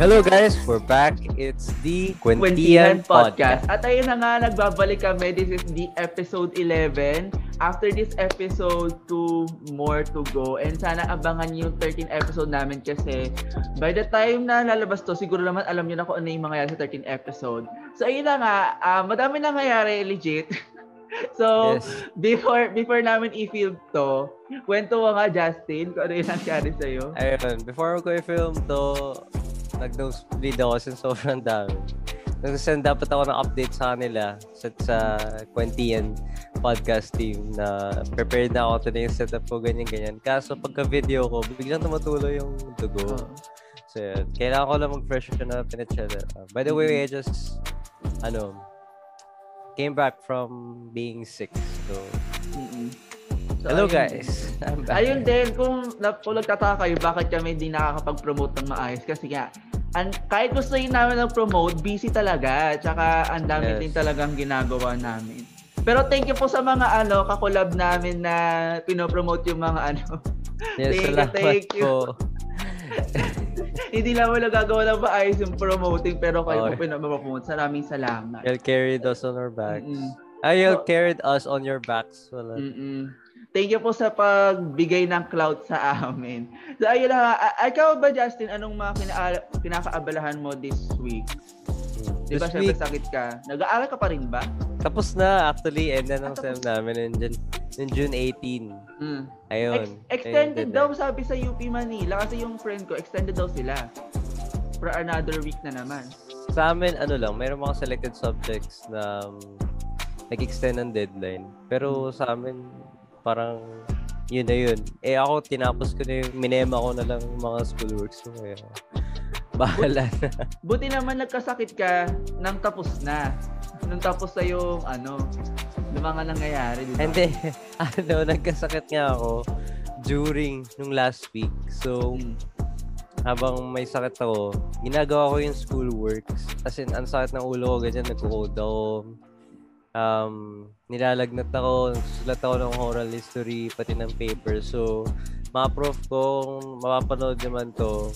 hello guys, we're back. It's the Kwentihan Quentian Podcast. Podcast. At ayun na nga, nagbabalik kami. This is the episode 11. After this episode, two more to go. And sana abangan niyo yung 13 episode namin kasi by the time na lalabas to, siguro naman alam niyo na kung ano yung mangyayari sa 13 episode. So ayun na nga, ah, madami nangyayari legit. so, Yes. before before namin i-film to, kwento mo nga Justin kung ano yung nangyari sa'yo. Ayun, before ko i-film to, nag-nosebleed ako since sobrang dami. Nag-send dapat ako ng update sa kanila sa, sa Quentian podcast team na prepared na ako to na yung setup ko, ganyan-ganyan. Kaso pagka-video ko, biglang tumutuloy yung dugo. So, yun. Kailangan ko lang mag-freshen up and etc. Uh, by the way, I just, ano, came back from being sick. So, Mm-mm. So, hello ayun. guys. Ayun din, kung, na, kung nagtataka kayo, bakit kami hindi nakakapag-promote ng maayos? Kasi nga, an, kahit gusto yun namin ng-promote, busy talaga. Tsaka, ang dami Yes. din talagang ginagawa namin. Pero thank you po sa mga ano, kakulab namin na pinopromote yung mga ano. Yes, Thank you, thank you. po. hindi naman nagagawa ng maayos yung promoting, pero kayo Okay. po pinopromote. Maraming salamat. You'll carried us on our backs. Mm-mm. Ah, you'll So- carried us on your backs. Wala. Mm-mm. Thank you po sa pagbigay ng clout sa amin. So ayun. A- ikaw ba Justin, anong mga kina- kinakaabalahan mo this week? Di ba This syempre week, sakit ka? Nag-aaral ka pa rin ba? tapos na actually, end na ng sem namin in June, June 18. Mm. Ayun. Ex- extended Ended daw na. sabi sa UP Manila kasi yung friend ko, extended daw sila. For another week na naman. Sa amin, ano lang, mayroon mga selected subjects na um, nag-extend ng deadline. Pero sa amin, parang yun na yun. Eh ako, tinapos ko na yung, minema ko na lang yung mga schoolworks ko. Kaya, bahala na. Buti naman nagkasakit ka nang tapos na. Nung tapos na yung ano, yung mga nangyayari, di ba? Hindi, ano, nagkasakit nga ako during nung last week. So, Mm. habang may sakit ako, ginagawa ko yung schoolworks. As in, ang sakit ng ulo ko, ganyan, nagko-code ako. Um, nilalagnat ako, nagsusulat ako ng oral history, pati ng paper. So, mga prof kung mapapanood naman to,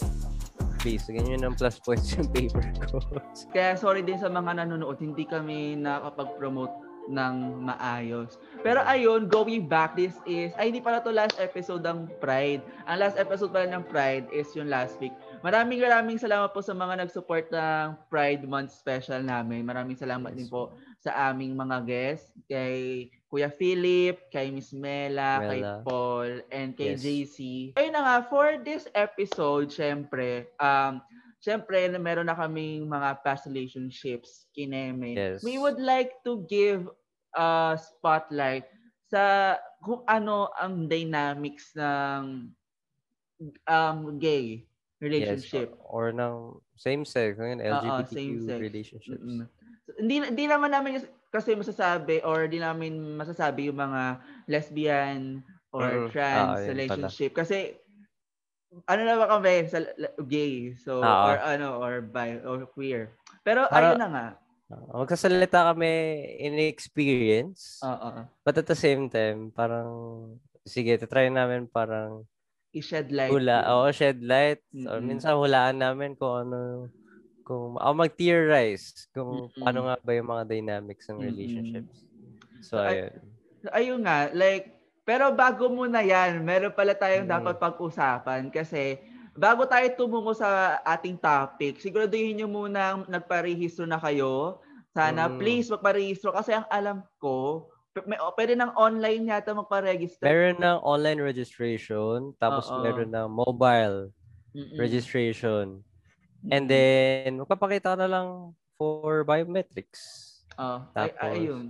please, ganyan ang plus points yung paper ko. Kaya sorry din sa mga nanonood, hindi kami nakapag-promote ng maayos. Pero ayun, going back, this is, ay hindi pala to last episode ng Pride. Ang last episode pala ng Pride is yung last week. Maraming maraming salamat po sa mga nag-support ng Pride Month special namin. Maraming salamat din po sa aming mga guests, kay Kuya Philip, kay Miss Mela, kay Mela. Paul, and kay Yes. JC. Ayun na nga, for this episode, syempre, um, syempre, na meron na kaming mga past relationships, kineme. Yes. We would like to give a spotlight sa kung ano ang dynamics ng um, gay relationship. Yes, or, or ng same sex, ng Oo, LGBTQ same-sex. relationships. Mm-mm. So, hindi hindi naman namin kas- kasi masasabi or di namin masasabi yung mga lesbian or Mm, trans ayun relationship kasi ano na ba kami sa gay so Ah, or ano or bi or queer. Pero Para- ayun na nga. Uh, magsasalita kami in experience, Oo. but at the same time, parang, sige, try namin parang I-shed light. hula, oo, shed light, or Mm-mm. minsan hulaan namin kung ano, kung, ako mag-theorize, kung Mm-mm. ano nga ba yung mga dynamics ng relationships. So, So, ay- ayun. So, ayun nga, like, pero bago muna yan, meron pala tayong Mm. dapat pag-usapan kasi bago tayo tumungo sa ating topic, siguraduhin nyo muna nagparehistro na kayo. Sana Mm. please magparehistro kasi ang alam ko, may, pwede ng online yata magparegister. Meron ng online registration, tapos Oo. meron ng mobile Mm-mm. registration. And then, magpapakita ka na lang for biometrics. Oh, ay, Tapos- ay, ayun.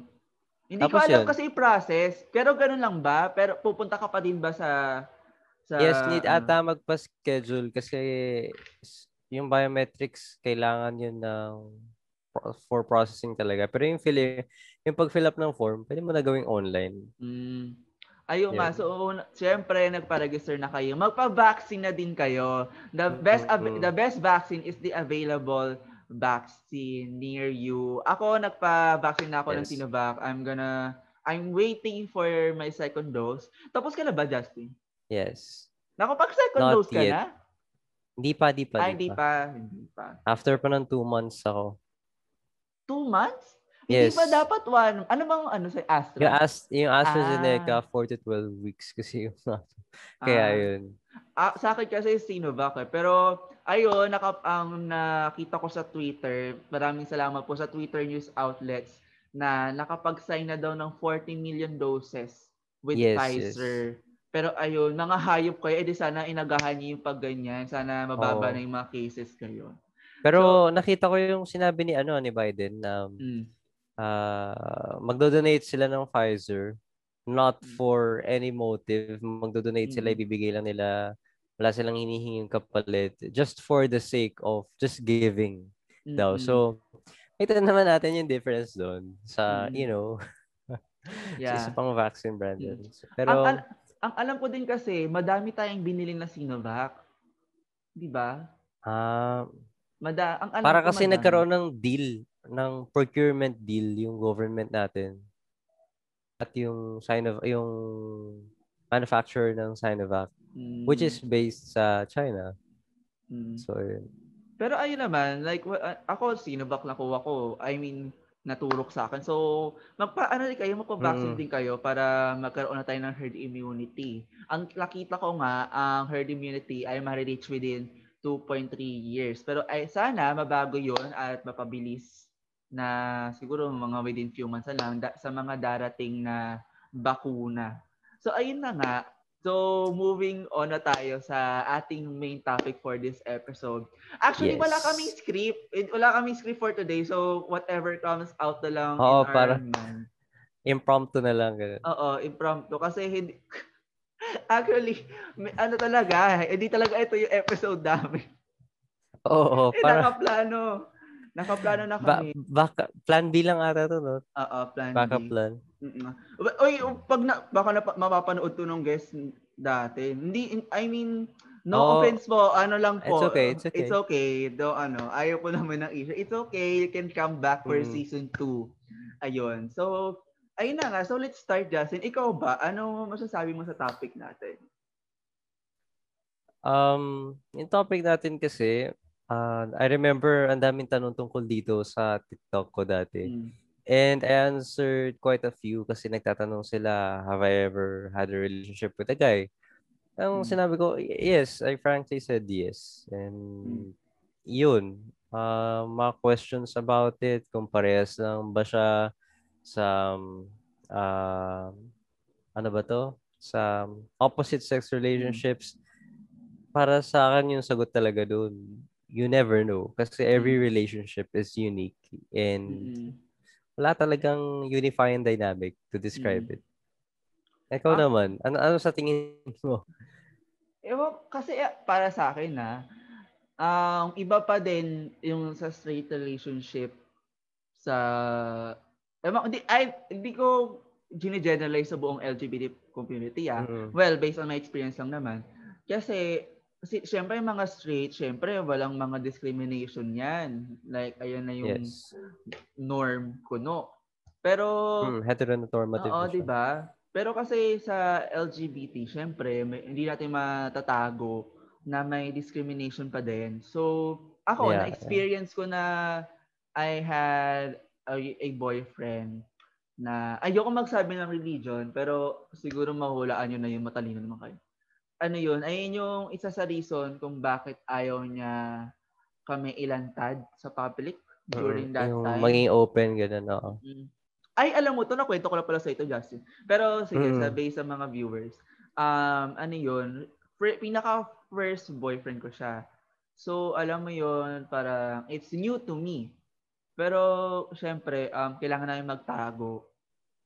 Hindi ko Tapos alam yun. kasi yung process, pero ganun lang ba? Pero pupunta ka pa din ba sa sa Yes, need ano? ata magpa-schedule kasi yung biometrics, kailangan yun ng for processing talaga. Pero yung fill, yung pag-fill up ng form, pwede mo na gawing online. Mm. Ayun nga, Yun. so syempre nagpa-register na kayo. Magpa-vaccine na din kayo. The best av- Mhm. the best vaccine is the available vaccine near you. Ako nagpa-vaccine na ako ng Yes. Sinovac. I'm gonna I'm waiting for my second dose. Tapos ka na ba, Justin? Yes. Nakapag second Not dose ka yet. na? Hindi pa, di pa, Ay, di hindi pa. pa. Hindi pa. After pa ng two months ako. Two months? Yes. Hindi pa dapat one. Ano bang ano sa Astra? Yung, Ast- yung AstraZeneca, Ah. 4 to 12 weeks kasi yung Kaya Ah. yun. Ah, sa akin kasi Sinovac eh. Pero ayun, naka, ang nakita ko sa Twitter, maraming salamat po sa Twitter news outlets na nakapag-sign na daw ng 40 million doses with Yes, Pfizer. Pero ayun, mga hayop kayo, edi sana inagahan niyo yung pagganyan. Sana mababa Oo. na yung mga cases kayo. Pero nakita ko yung sinabi ni ano ni Biden na Mm. Ah magdo-donate sila ng Pfizer not Mm. for any motive. Magdo-donate sila, Mm. ibibigay lang nila. Wala silang hinihinging kapalit. Just for the sake of just giving daw. Mm-mm. So, ito naman natin yung difference doon sa, Mm. you know, sa yeah. isa pang vaccine brand. Mm. yun. ang, Pero, al- ang alam ko din kasi, madami tayong binili na Sinovac. 'Di ba? ah, Mada ang alam para kasi madami. nagkaroon ng deal, ng procurement deal yung government natin. At yung Sinovac, yung manufacturer ng Sinovac, Mm, which is based sa China. mm. So, yun. Pero ayun naman, like wa- a- ako Sinovac nakuha ko. I mean, naturok sa akin. So, magpa ano din kayo, magpa-vaccine Mm. din kayo para magkaroon na tayo ng herd immunity. Ang nakita ko nga, ang herd immunity ay ma-reach within 2.3 years. Pero ay sana mabago 'yon at mapabilis na siguro mga within few months na lang da- sa mga darating na bakuna. So ayun na nga. So moving on na tayo sa ating main topic for this episode. Actually, wala Yes. kaming script. Eh, Wala kaming script for today. So whatever comes out na lang Oo, in para- mind. Impromptu na lang. ganun. Oo, impromptu. Kasi hindi... Actually, may, ano talaga, hindi talaga ito yung episode namin. Oo, Eh, para, nakaplano. Nakaplano na ba, kami. baka, plan B lang ata to, no? Oo, plan Backup B. plan. Mm-mm. Uy, pag na, baka na, mapapanood to nung guest dati. Hindi, I mean, no Oo. offense po, ano lang po. It's okay, it's okay. It's okay. Do, ano, ayaw po naman ng issue. It's okay, you can come back for Mm. season 2. Ayun. So, ayun na nga. So, let's start, Justin. Ikaw ba, ano masasabi mo sa topic natin? Um, yung topic natin kasi, uh, I remember ang daming tanong tungkol dito sa TikTok ko dati. Mm. And I answered quite a few kasi nagtatanong sila, have I ever had a relationship with a guy? Ang Mm. sinabi ko, yes, I frankly said yes. And yun, uh, mga questions about it, kung parehas lang ba siya sa, um, uh, ano ba to? Sa opposite sex relationships. Para sa akin yung sagot talaga doon. You never know. Kasi every Mm. relationship is unique. And Mm-mm. wala talagang unifying dynamic to describe Mm. it. Ikaw Ah. naman, ano ano sa tingin mo? Ewan, kasi eh, para sa akin na, ang iba pa din yung sa straight relationship sa ewan, hindi, ay, hindi ko gine-generalize sa buong LGBT community ah. Mm. Well, based on my experience lang naman. Kasi, kasi syempre yung mga straight, syempre walang mga discrimination yan. Like, ayun na yung Yes. norm kuno. Pero, Mm, heteronormative. Oo, di ba? Pero kasi sa LGBT, syempre, may, hindi natin matatago na may discrimination pa din. So, ako, Yeah, na-experience ko na I had a, a boyfriend na ayoko magsabi ng religion, pero siguro mahulaan nyo na yung matalino naman kayo. Ano yun? Ayun yung isa sa reason kung bakit ayaw niya kami ilantad sa public during Mm, that yung time. maging open, ganun, oo. Mm. Ay, alam mo to, nakwento ko na pala sa ito, Justin. Pero sige, Mm. sa base sa mga viewers. Um, ano yun, fir- pinaka first boyfriend ko siya. So, alam mo yun, parang it's new to me. Pero, syempre, um, kailangan namin magtago.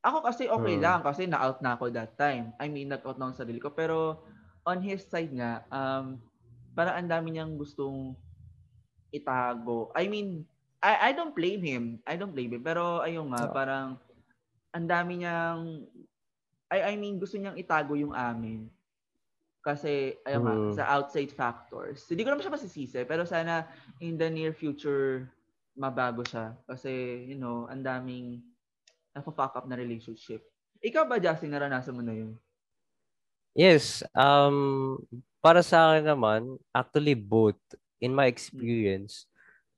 Ako kasi okay Mm. lang kasi na-out na ako that time. I mean, nag-out na ako sa sarili ko. Pero, on his side nga, um, parang ang dami niyang gustong itago. I mean, I I don't blame him. I don't blame him. Pero ayun nga, Oo. parang ang dami niyang I I mean gusto niyang itago yung amin. Kasi ayun nga, Mm. sa outside factors. Hindi ko naman siya masisisi, pero sana in the near future mabago siya kasi you know, ang daming nafa-fuck up na relationship. Ikaw ba Justin naranasan mo na yun? Yes, um, para sa akin naman, actually both. In my experience,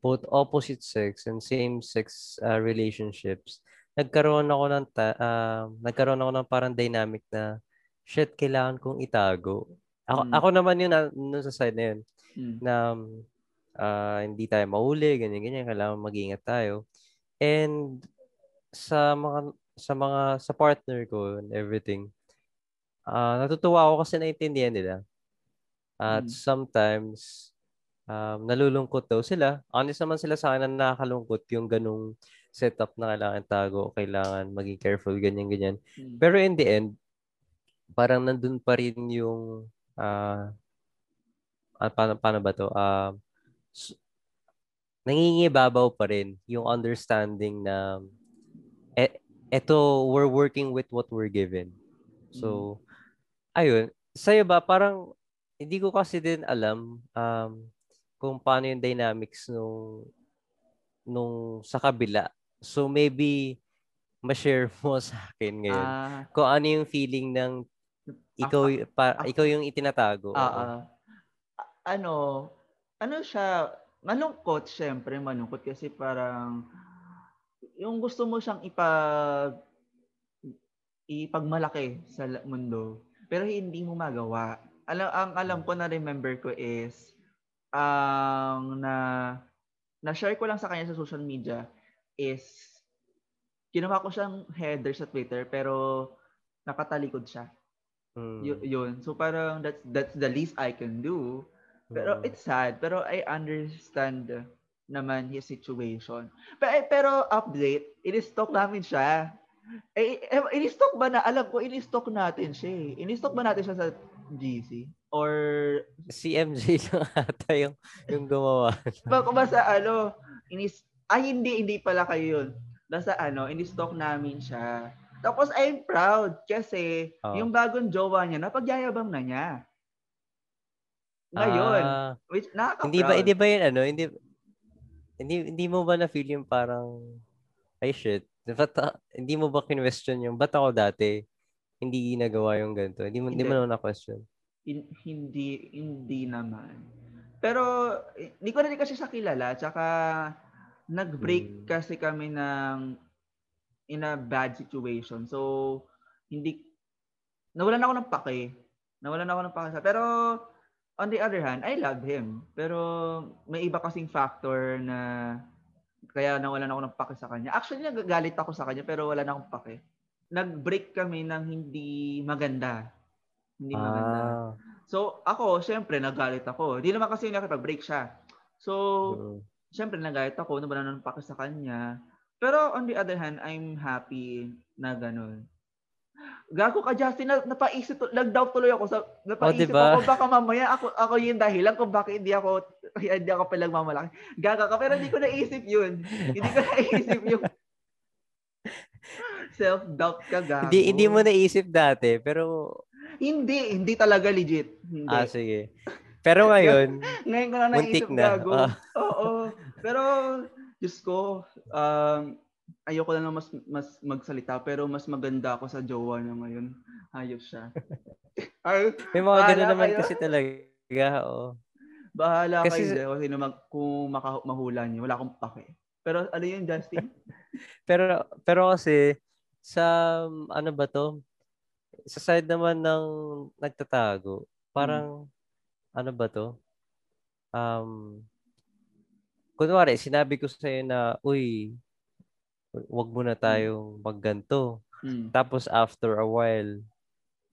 both opposite sex and same sex uh, relationships, nagkaroon ako ng ta- uh, nagkaroon ako ng parang dynamic na shit, kailangan kong itago. Ako, Mm. ako naman yun, uh, sa side na yun, Mm. na uh, hindi tayo mahuli, ganyan-ganyan, kailangan mag-ingat tayo. And sa mga sa mga sa partner ko and everything, uh, natutuwa ako kasi naintindihan nila. At Mm. sometimes, um, nalulungkot daw sila. Honest naman sila sa akin na nakakalungkot yung ganung setup na kailangan tago, kailangan maging careful, ganyan-ganyan. Mm. Pero in the end, parang nandun pa rin yung uh, uh, paano, paano ba to? Uh, nangingibabaw pa rin yung understanding na e, eto, we're working with what we're given. So, ayun. Sa'yo ba, parang, hindi ko kasi din alam um, kung paano yung dynamics nung, nung sa kabila. So, maybe, ma-share mo sa akin ngayon. Ah, kung ano yung feeling ng ikaw, Ako- pa, ako- ikaw yung itinatago. ah, Oo. ah. ano, ano siya, malungkot, syempre, malungkot kasi parang, yung gusto mo siyang ipag, ipagmalaki sa mundo, pero hindi mo magawa. Alam, ang alam ko na remember ko is, ang na, na-share ko lang sa kanya sa social media is, ginawa ko siyang header sa Twitter, pero nakatalikod siya. Mm. Y- yun. So parang that's that's the least I can do. Pero Mm. it's sad. Pero I understand naman his situation. Pero, pero update, in-stock namin siya. Eh, eh, in-stock ba na? Alam ko, in-stock natin siya eh. In-stock ba natin siya sa GC? Or, MJ lang ata yung, yung gumawa. ba, ba sa ano, inis, ay hindi, hindi pala kayo yun. Nasa ano, in-stock namin siya. Tapos I'm proud kasi Oh. yung bagong jowa niya, napagyayabang na niya. Ngayon, Ah, which hindi ba hindi ba yun ano, hindi hindi hindi mo ba na feel yung parang ay shit. Ba't, hindi mo ba question yung ba't ako dati hindi ginagawa yung ganito? Hindi mo hindi, mo Hindi. naman na question. hin- hindi hindi naman. Pero hindi ko rin kasi siya kilala tsaka nag-break Hmm. kasi kami ng in a bad situation. So hindi nawalan ako ng pake. Nawalan ako ng pake. sa- Pero on the other hand, I love him. Pero may iba kasing factor na kaya nawalan ako ng pake sa kanya. Actually, nagagalit ako sa kanya pero wala na akong pake. Nag-break kami ng hindi maganda. Hindi maganda. Ah. So, ako, syempre, nagalit ako. Hindi naman kasi nakipag-break siya. So, mm. syempre, nagalit ako, nabalan ng pake sa kanya. Pero, on the other hand, I'm happy na ganun. Gago ka, Justin, na, napaisip, nag-doubt tuloy ako sa, napaisip diba? ako, baka mamaya ako, ako yung dahilan kung bakit hindi ako, hindi ako palagmamalaki. Gaga ka, pero hindi ko naisip yun. hindi ko naisip yung self-doubt ka, gago. Hindi hindi mo naisip dati, pero Hindi, hindi talaga legit. Hindi. ah sige. Pero ngayon, Ngayon ko na naisip na. gago. Ah. Oo. Pero, Diyos ko, um, ayoko na lang mas, mas magsalita, pero mas maganda ako sa jowa niya ngayon. Ayos siya. Ay, may mga ganun naman kayo. kasi talaga, oo. bahala Kasi- kayo. Sino mag, kung maka, mahula niyo. Wala akong pake. Pero ano yun, Justin? Pero pero kasi sa ano ba to? Sa side naman ng nagtatago, parang ano ba to? Um kunwari, sinabi ko sa na, uy, wag muna tayong magganto. Mm. Tapos after a while,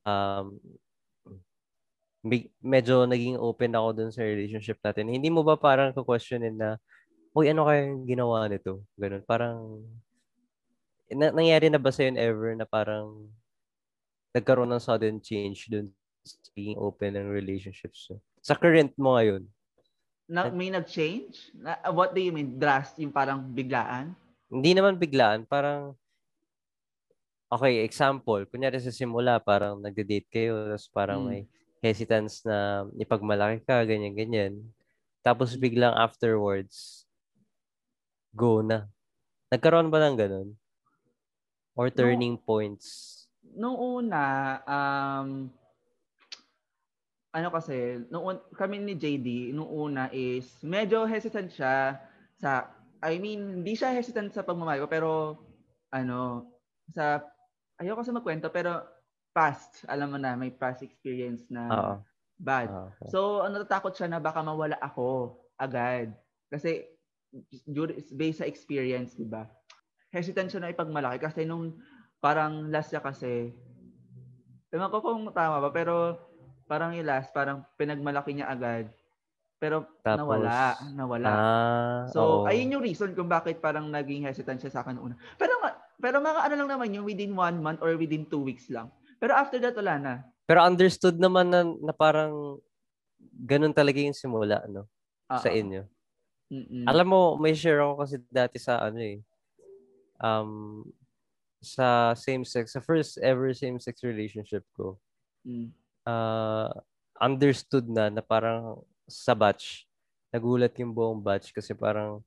um, me- medyo naging open ako dun sa relationship natin. Hindi mo ba parang questionin na, uy, ano kaya yung ginawa nito? Ganun. Parang, na- nangyari na ba sa'yo ever na parang nagkaroon ng sudden change dun sa being open ng relationships? Sa current mo ngayon. Na, may nag-change? Na, what do you mean? Drast? Yung parang biglaan? Hindi naman biglaan, parang okay, example, kunyari sa simula, parang nagde-date kayo, tapos parang Mm. may hesitance na ipagmalaki ka, ganyan-ganyan. Tapos biglang afterwards, go na. Nagkaroon ba ng ganun? Or turning points? Nung una, um, ano kasi, nung kami ni JD, nung una is, medyo hesitant siya sa, I mean, hindi siya hesitant sa pagmamahal ko, pero, ano, sa, ayoko kasi magkwento, pero past, alam mo na, may past experience na Oo. bad. Okay. So, ano, natatakot siya na baka mawala ako agad. Kasi, based sa experience, di ba? Hesitant siya na ipagmalaki kasi nung parang last niya kasi, ewan ko kung tama ba, pero parang yung last, parang pinagmalaki niya agad. Pero Tapos, nawala, nawala. Ah, So, oo. ayun yung reason kung bakit parang naging hesitant siya sa akin una. Pero, pero mga ano lang naman yung within one month or within two weeks lang. Pero after that, wala na. Pero understood naman na, na parang ganun talaga yung simula, no? Sa Oo. inyo. Mm-mm. Alam mo, may share ako kasi dati sa ano eh. Um, sa same-sex, sa first ever same-sex relationship ko, Mm. uh, understood na na parang sa batch, nagulat yung buong batch kasi parang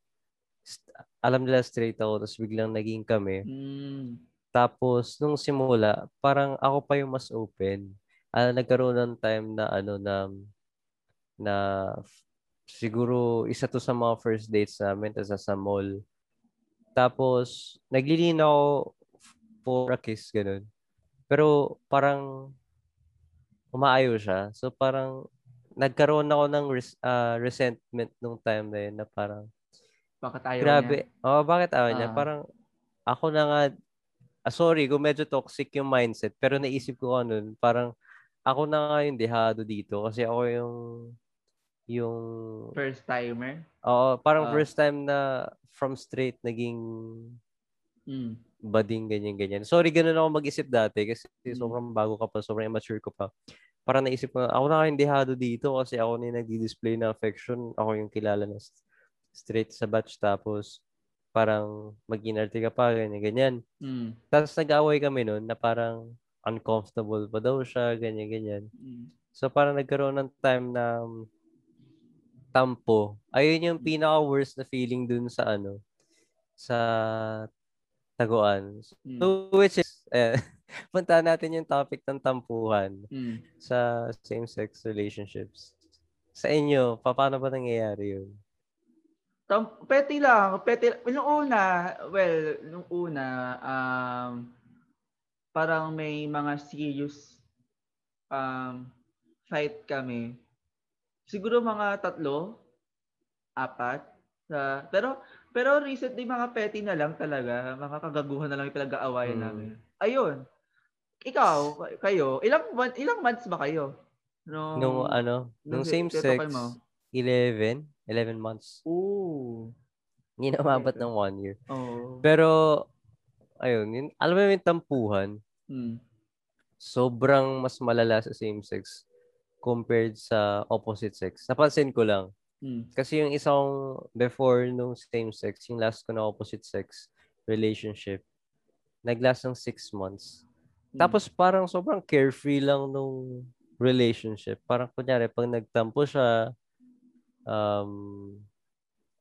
alam nila straight ako tapos biglang naging kami. Mm. Tapos nung simula, parang ako pa yung mas open. Ah, nagkaroon ng time na ano na na siguro isa to sa mga first dates namin tas sa mall. Tapos naglilin ako for a kiss ganun. Pero parang umaayo siya. So parang nagkaroon ako ng res- ah, resentment nung time na yun na parang Bakit ayaw Grabe. niya? Oh, bakit ayaw niya? Ah. Parang ako na nga ah, sorry kung medyo toxic yung mindset pero naisip ko ano, parang ako na nga yung dehado dito kasi ako yung yung First timer? oo, parang Ah. first time na from straight naging Mm. bading ganyan ganyan. Sorry ganun ako mag-isip dati kasi Mm. sobrang bago ka pa, sobrang immature ko pa. Parang naisip ko, ako na nga yung dehado dito kasi ako na yung nagdi-display na affection. Ako yung kilala na straight sa batch tapos parang mag-inarte ka pa, ganyan, ganyan. Mm. Tapos nag-away kami noon na parang uncomfortable pa daw siya, ganyan, ganyan. Mm. So parang nagkaroon ng time na um, tampo. Ayun yung pinaka-worst na feeling dun sa ano, sa taguan. Mm. So which is, eh, punta natin yung topic ng tampuhan Mm. sa same-sex relationships. Sa inyo, pa- paano ba nangyayari yun? Tam- petty lang. Petty. Nung una, well, nung una, um, parang may mga serious um, fight kami. Siguro mga tatlo, apat. Sa, pero, pero recently mga petty na lang talaga. Mga kagaguhan na lang yung pinag-aawayan Hmm. namin. Ayun. Ikaw, kayo, ilang, ilang months ba kayo? Nung, Nung ano, nung nung tinutukoy mo? 11, 11 months. Oo. Hindi na umabot ng one year. Oo. Pero, ayun, yun, alam mo yung tampuhan, Mm. sobrang mas malala sa same-sex compared sa opposite sex. Napansin ko lang. Mm. Kasi yung isang before nung same-sex, yung last ko na opposite sex relationship, naglast ng six months. Mm. Tapos parang sobrang carefree lang nung relationship. Parang kunyari, pag nagtampo siya, um,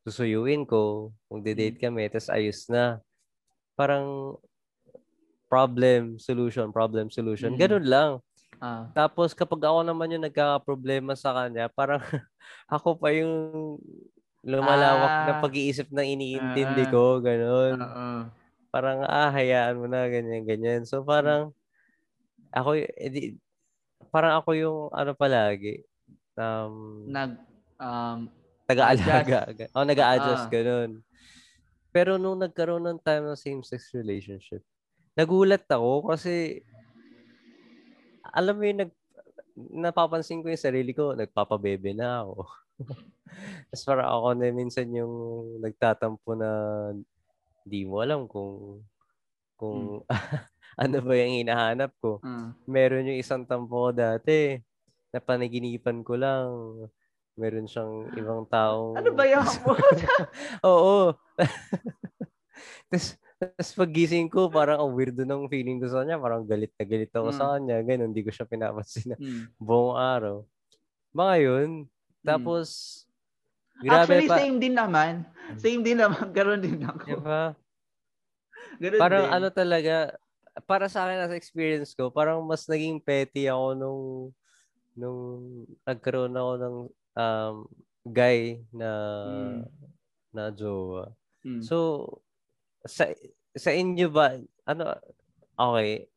susuyuin ko, kung date kami, tapos ayos na. Parang problem, solution, problem, solution. Mm. Ganun lang. Ah. Tapos kapag ako naman yung nagkakaproblema sa kanya, parang ako pa yung lumalawak na Ah. pag-iisip ng iniintindi Ah. ko, ganun. Oo. Parang, ah, hayaan mo na, ganyan, ganyan. So, parang, ako, edi, parang ako yung, ano palagi, um, Nag um taga-alaga. adjust. Oh, nag-a-adjust, Ah. ganun. Pero nung nagkaroon ng time ng same-sex relationship, nagulat ako kasi, alam mo yung nag, napapansin ko yung sarili ko, nagpapabebe na ako. Tapos parang ako na minsan yung nagtatampo na di mo alam kung kung ano ba yung hinahanap ko. Ah. Meron yung isang tampo ko dati, na panaginipan ko lang. Meron siyang ibang taong... Ano ba yan mo? Oo. Tapos, tapos paggising ko, parang ang weirdo ng feeling ko sa kanya. Parang galit na galit ako sa Mm. kanya. Ganun, hindi ko siya pinapansin na Hmm. buong araw. Mga yun. Tapos, grabe Actually, pa. same din naman. Same din naman. Ganon din ako. Diba? Ganon Parang din. ano talaga, para sa akin as experience ko, parang mas naging petty ako nung nung nagkaroon ako ng um, guy na Mm. na jowa. Mm. So sa sa inyo ba ano okay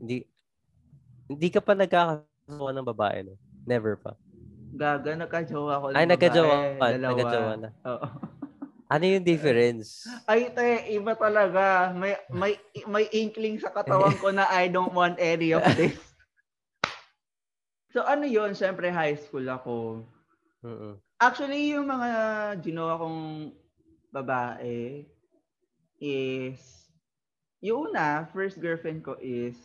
hindi hindi ka pa nagkakasawa ng babae no? Never pa. Gaga, nagka-jowa ko. Ay nagka-jowa dalawa. nagka-jowa na. Oo. Ano yung difference? Ay, te, iba talaga. May may may inkling sa katawan ko na I don't want any of this. So ano yon Siyempre high school ako. Mm-mm. Actually, yung mga ginawa kong babae is yung una, first girlfriend ko is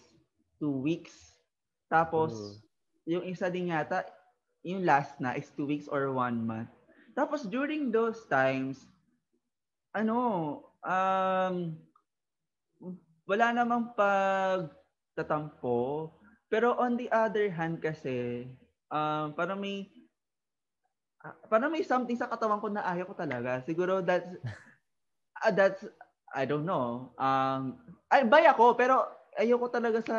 two weeks. Tapos, Mm. yung isa din yata, yung last na is two weeks or one month. Tapos, during those times, ano, um, wala namang pagtatampo. Pero on the other hand kasi, um, parang may ah, parang may something sa katawan ko na ayaw ko talaga. Siguro that's ah, that's I don't know. Um ay bay ako pero ayoko talaga sa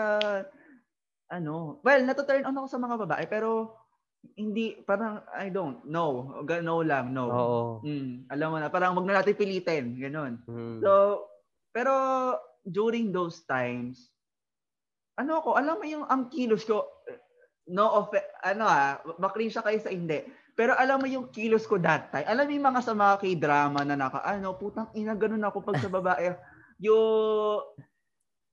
ano. Well, nato-turn on ako sa mga babae pero hindi parang I don't know. No lang, no. Oo. Mm, alam mo na, parang wag na natin pilitin, ganun. Mm. So, pero during those times, ano ako, alam mo yung ang kilos ko, no off, ano ah, makring siya kayo sa hindi. Pero alam mo yung kilos ko that time. Alam mo yung mga sa mga k-drama na naka, ano, putang ina, ganun ako pag sa babae. yung,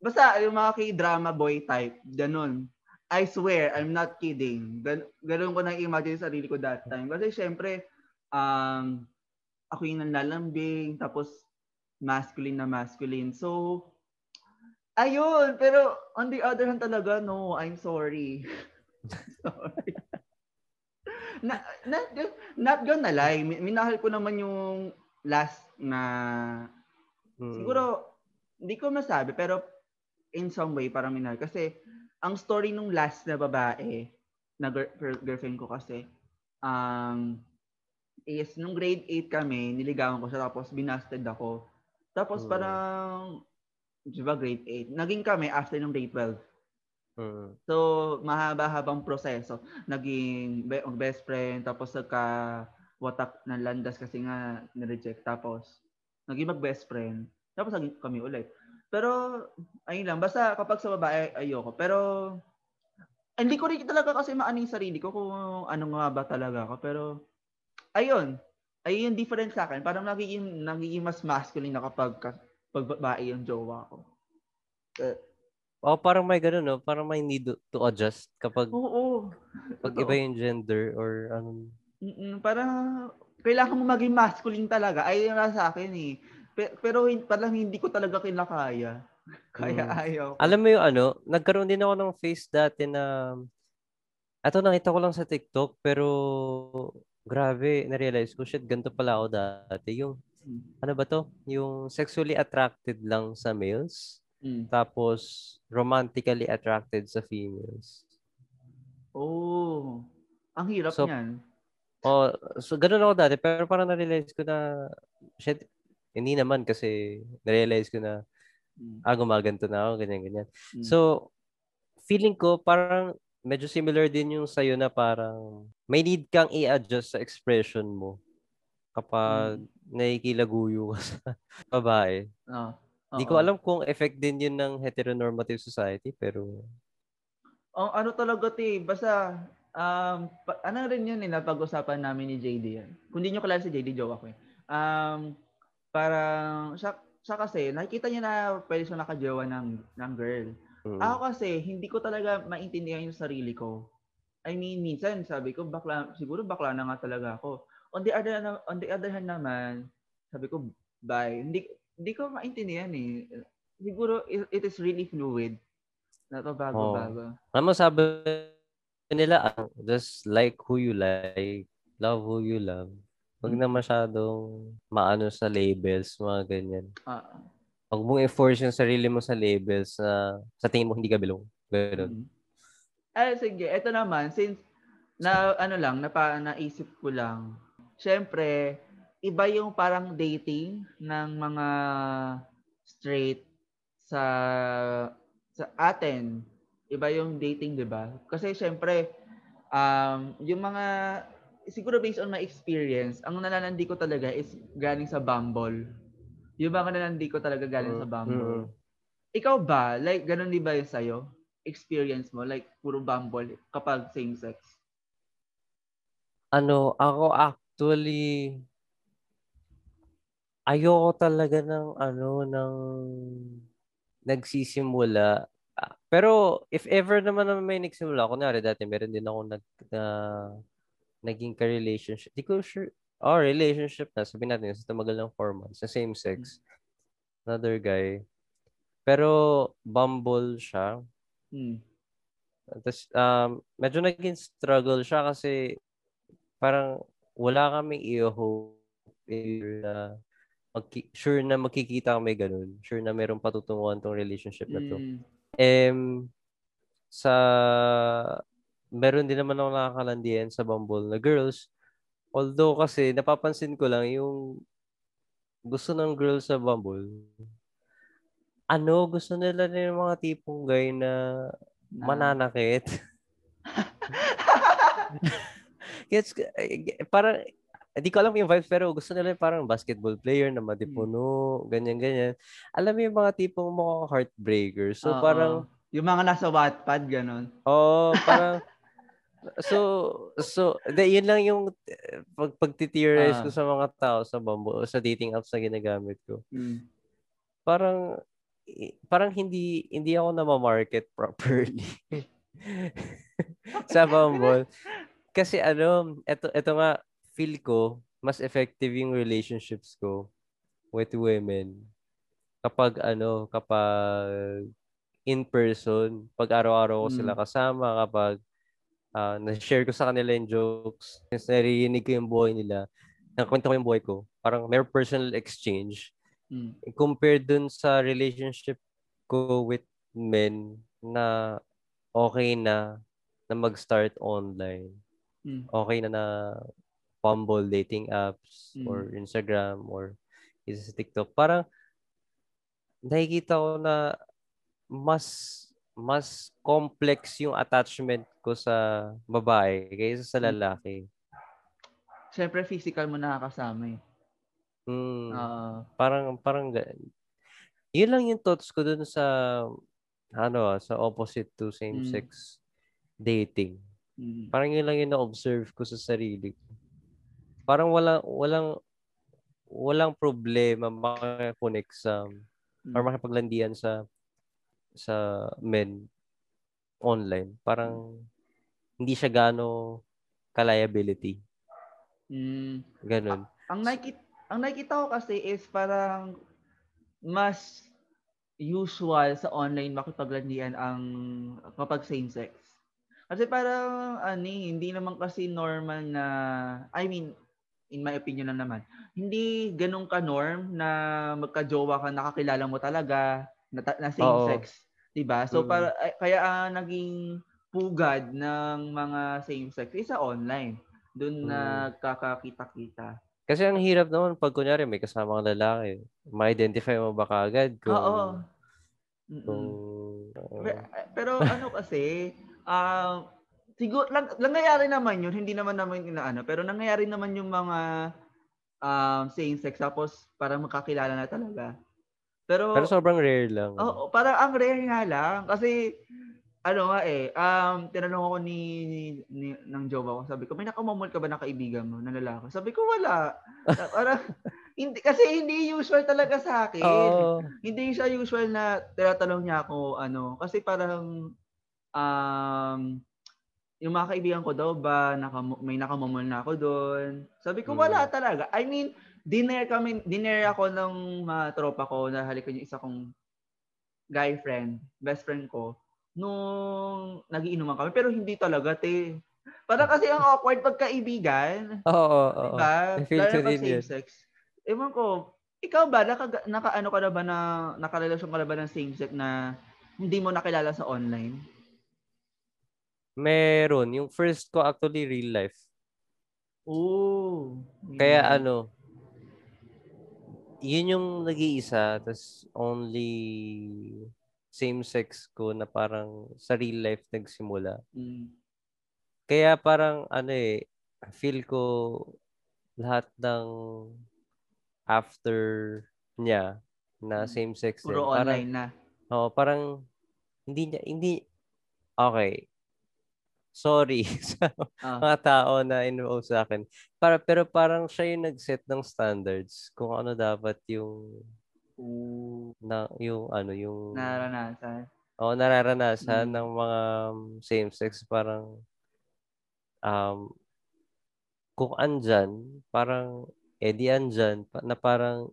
basta yung mga k-drama boy type, ganun. I swear, I'm not kidding. Gan ganun ko nang imagine sa sarili ko that time. Kasi syempre, um, ako yung nanlalambing, tapos masculine na masculine. So, ayun. Pero on the other hand talaga, no, I'm sorry. sorry. na, not, not gonna lie, mi- minahal ko naman yung last na, Mm. siguro, hindi ko masabi, pero in some way, parang minahal. Kasi, ang story nung last na babae, na gir- gir- girlfriend ko kasi, um, is nung grade 8 kami, niligawan ko siya, tapos binasted ako. Tapos Mm. parang, di ba grade 8, naging kami after nung grade 12. Mm. So, mahaba-habang proseso. Naging be- best friend, tapos nagka watak ng landas kasi nga nireject. Tapos, naging mag-best friend. Tapos naging kami ulit. Pero, ayun lang. Basta kapag sa babae, ayoko. Pero, hindi ko rin talaga kasi maano yung sarili ko kung ano nga ba talaga ako. Pero, ayun. Ayun yung difference sa akin. Parang nagiging, nagiging mas masculine na kapag ka- pag babae yung jowa ko. Oh, parang may ganun, no? Parang may need to adjust kapag Oo. pag iba yung gender or ano. Mm, parang kailangan mo maging masculine talaga. Ay, yun sa akin eh. Pe- Pero hin- parang hindi ko talaga kinakaya. Kaya Mm. ayaw. ko. Alam mo yung ano, nagkaroon din ako ng face dati na Ato nakita ko lang sa TikTok pero grabe, na-realize ko, shit, ganito pala ako dati. Yung, Mm. ano ba to? Yung sexually attracted lang sa males, Mm. tapos romantically attracted sa females. Oh. Ang hirap So, niyan. Oh, so ganun ako dati, pero parang na-realize ko na, shit, hindi naman kasi na-realize ko na, Mm. ah, gumaganto na ako, ganyan, ganyan. Mm. So, feeling ko parang medyo similar din yung sa'yo na parang may need kang i-adjust sa expression mo kapag Mm. nakikilaguyo ka sa babae. Oh. Hindi ko alam kung effect din yun ng heteronormative society, pero Ang ano talaga ti, basta um pa- ano rin yun eh, napag-usapan namin ni JD yan. Kung di nyo kilala si JD, jowa ko eh. Um, parang, siya, siya kasi, nakikita niya na pwede siya nakajowa ng, ng girl. mm, Ako kasi, hindi ko talaga maintindihan yung sarili ko. I mean, minsan sabi ko, bakla, siguro bakla na nga talaga ako. On the other, on the other hand naman, sabi ko, bye. Hindi, hindi ko maintindihan eh. Siguro, it, is really fluid. Napabago-bago. alam mo sabi nila, ah, just like who you like, love who you love. Huwag na masyadong maano sa labels, mga ganyan. Ah, Huwag mong i-force yung sarili mo sa labels na sa tingin mo hindi ka belong. Ganun. mm. Ah, sige. Ito naman, since na ano lang, napa, naisip ko lang. Siyempre, iba yung parang dating ng mga straight sa sa atin. Iba yung dating, 'di ba? Kasi siyempre, Um, yung mga, siguro based on my experience, ang nalalandi ko talaga is galing sa Bumble. Yung mga nalalandi ko talaga galing sa Bumble. Mm. Ikaw ba, like, ganun di ba yung sa'yo? Experience mo, like, puro Bumble kapag same sex? Ano, ako actually ayoko talaga ng ano ng nagsisimula. Ah, Pero if ever naman na may nagsimula, kunwari dati meron din ako nag na, naging ka-relationship. Di ko sure. Oh, relationship na. Sabihin natin, sa tumagal ng 4 months. Sa same sex. Another guy. Pero Bumble siya. Hmm. Tapos, um, medyo naging struggle siya kasi parang wala kaming i-hope na magki- sure na makikita kami ganun. Sure na merong patutunguhan tong relationship na to. Mm. Um, sa meron din naman ako nakakalandian sa Bumble na girls. Although kasi napapansin ko lang yung gusto ng girls sa Bumble. Ano, gusto nila yung mga tipong guy na Na- mananakit. Gets, eh, parang, hindi ko alam yung vibes, pero gusto nila parang basketball player na madipuno, ganyan-ganyan. Alam mo yung mga tipong mukhang heartbreaker. So, Oo. parang, Yung mga nasa Wattpad, ganun. oh, parang, so, so, de, yun lang yung eh, pag, pagtitearize Ah. ko sa mga tao sa Bumble, o sa dating apps na ginagamit ko. Mm. Parang, parang hindi hindi ako na market properly sa Bumble. Kasi ano, eto, eto nga, feel ko, mas effective yung relationships ko with women kapag ano, kapag in person, pag araw-araw ko Mm. sila kasama, kapag ah, na-share ko sa kanila yung jokes, since naririnig ko yung buhay nila, nakwento ko yung buhay ko, parang may personal exchange, Mm. compared dun sa relationship ko with men na okay na na mag-start online. Mm. Okay na na Bumble dating apps Mm. or Instagram or isa sa TikTok. Parang nakikita ko na mas mas complex yung attachment ko sa babae kaysa sa Mm. lalaki. Siyempre, physical mo nakakasama eh. Mm. Oo. Parang, parang, yun lang yung thoughts ko dun sa, ano ah, sa opposite to same-sex dating. Mm. Parang yun lang yung na-observe ko sa sarili ko. Parang walang, walang, walang problema makakonect sa, Mm. or makipaglandian sa, sa men online. Parang, hindi siya gano ka-liability. Mm. Ganun. Ang nakikita, ang nakikita ko kasi is parang mas usual sa online makipaglandian ang kapag same sex. Kasi parang ano eh, hindi naman kasi normal na I mean in my opinion lang naman, hindi ganun ka-norm na magka-jowa ka nakakilala mo talaga na, na same Oo. sex, 'di ba? So Mm. para ay- kaya ah, naging pugad ng mga same sex is sa online. Doon Mm. nagkakakita-kita. Kasi ang hirap naman pag kunyari may kasama kang lalaki. Ma-identify mo ba kaagad kung, Oo. Kung uh, Pe- Pero ano kasi, ah siguro lang, nangyayari naman yun, hindi naman naman inaano, pero nangyayari naman yung mga um, same sex tapos parang magkakilala na talaga. Pero, pero sobrang rare lang. oo, parang ang rare nga lang kasi ano nga eh, um, tinanong ako ni, ni, ng jowa ko, sabi ko, may nakamamol ka ba na kaibigan mo na lalaki? Sabi ko, wala. Parang, hindi, kasi hindi usual talaga sa akin Oo. hindi siya usual na tinatanong niya ako ano kasi parang um yung mga kaibigan ko daw ba naka, may nakamamol na ako doon sabi ko Mm. wala talaga I mean dinner kami dinner ako ng mga tropa ko na halikan yung isa kong guy friend best friend ko nung nagiinuman kami pero hindi talaga te parang kasi ang awkward pagkaibigan Oo, oo, oo. Diba? I feel Lalo pag din same yun. sex. Ewan ko, ikaw ba, naka, naka ano ka na ba na, nakarelasyon ka na ba ng same sex na hindi mo nakilala sa online? Meron. Yung first ko actually real life. Oo. Kaya Yeah. ano, yun yung nag-iisa, tas only same sex ko na parang sa real life nagsimula. Mm. kaya parang ano eh, feel ko lahat ng after niya na Mm. same-sex din. Puro Parang, online na. oo, parang hindi niya, hindi, okay. Sorry sa Ah. mga tao na involved sa akin. Para, pero parang siya yung nag-set ng standards kung ano dapat yung Ooh, na yung ano yung naranasan. o nararanasan Mm. ng mga same sex parang um kung andyan parang edi andyan pa- na parang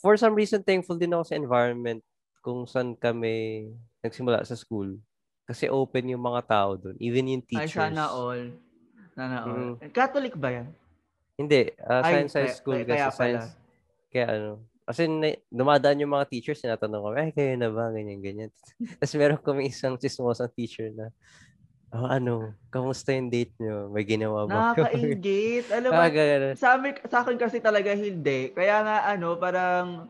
for some reason thankful din ako sa environment kung saan kami nagsimula sa school kasi open yung mga tao doon even yung Ay, teachers sana all. Sana all. Mm. Catholic ba yan? hindi uh, Ay, science high school kaya- kasi kaya pala. science Kaya ano, kasi na- dumadaan yung mga teachers, tinatanong ko, ay, kayo na ba? Ganyan, ganyan. Tapos meron kami isang chismosang teacher na, oh, ano, kamusta yung date nyo? May ginawa ba? Nakaka-ingit. Alam mo, Ah, sa, amin, sa akin kasi talaga hindi. Kaya nga ano, parang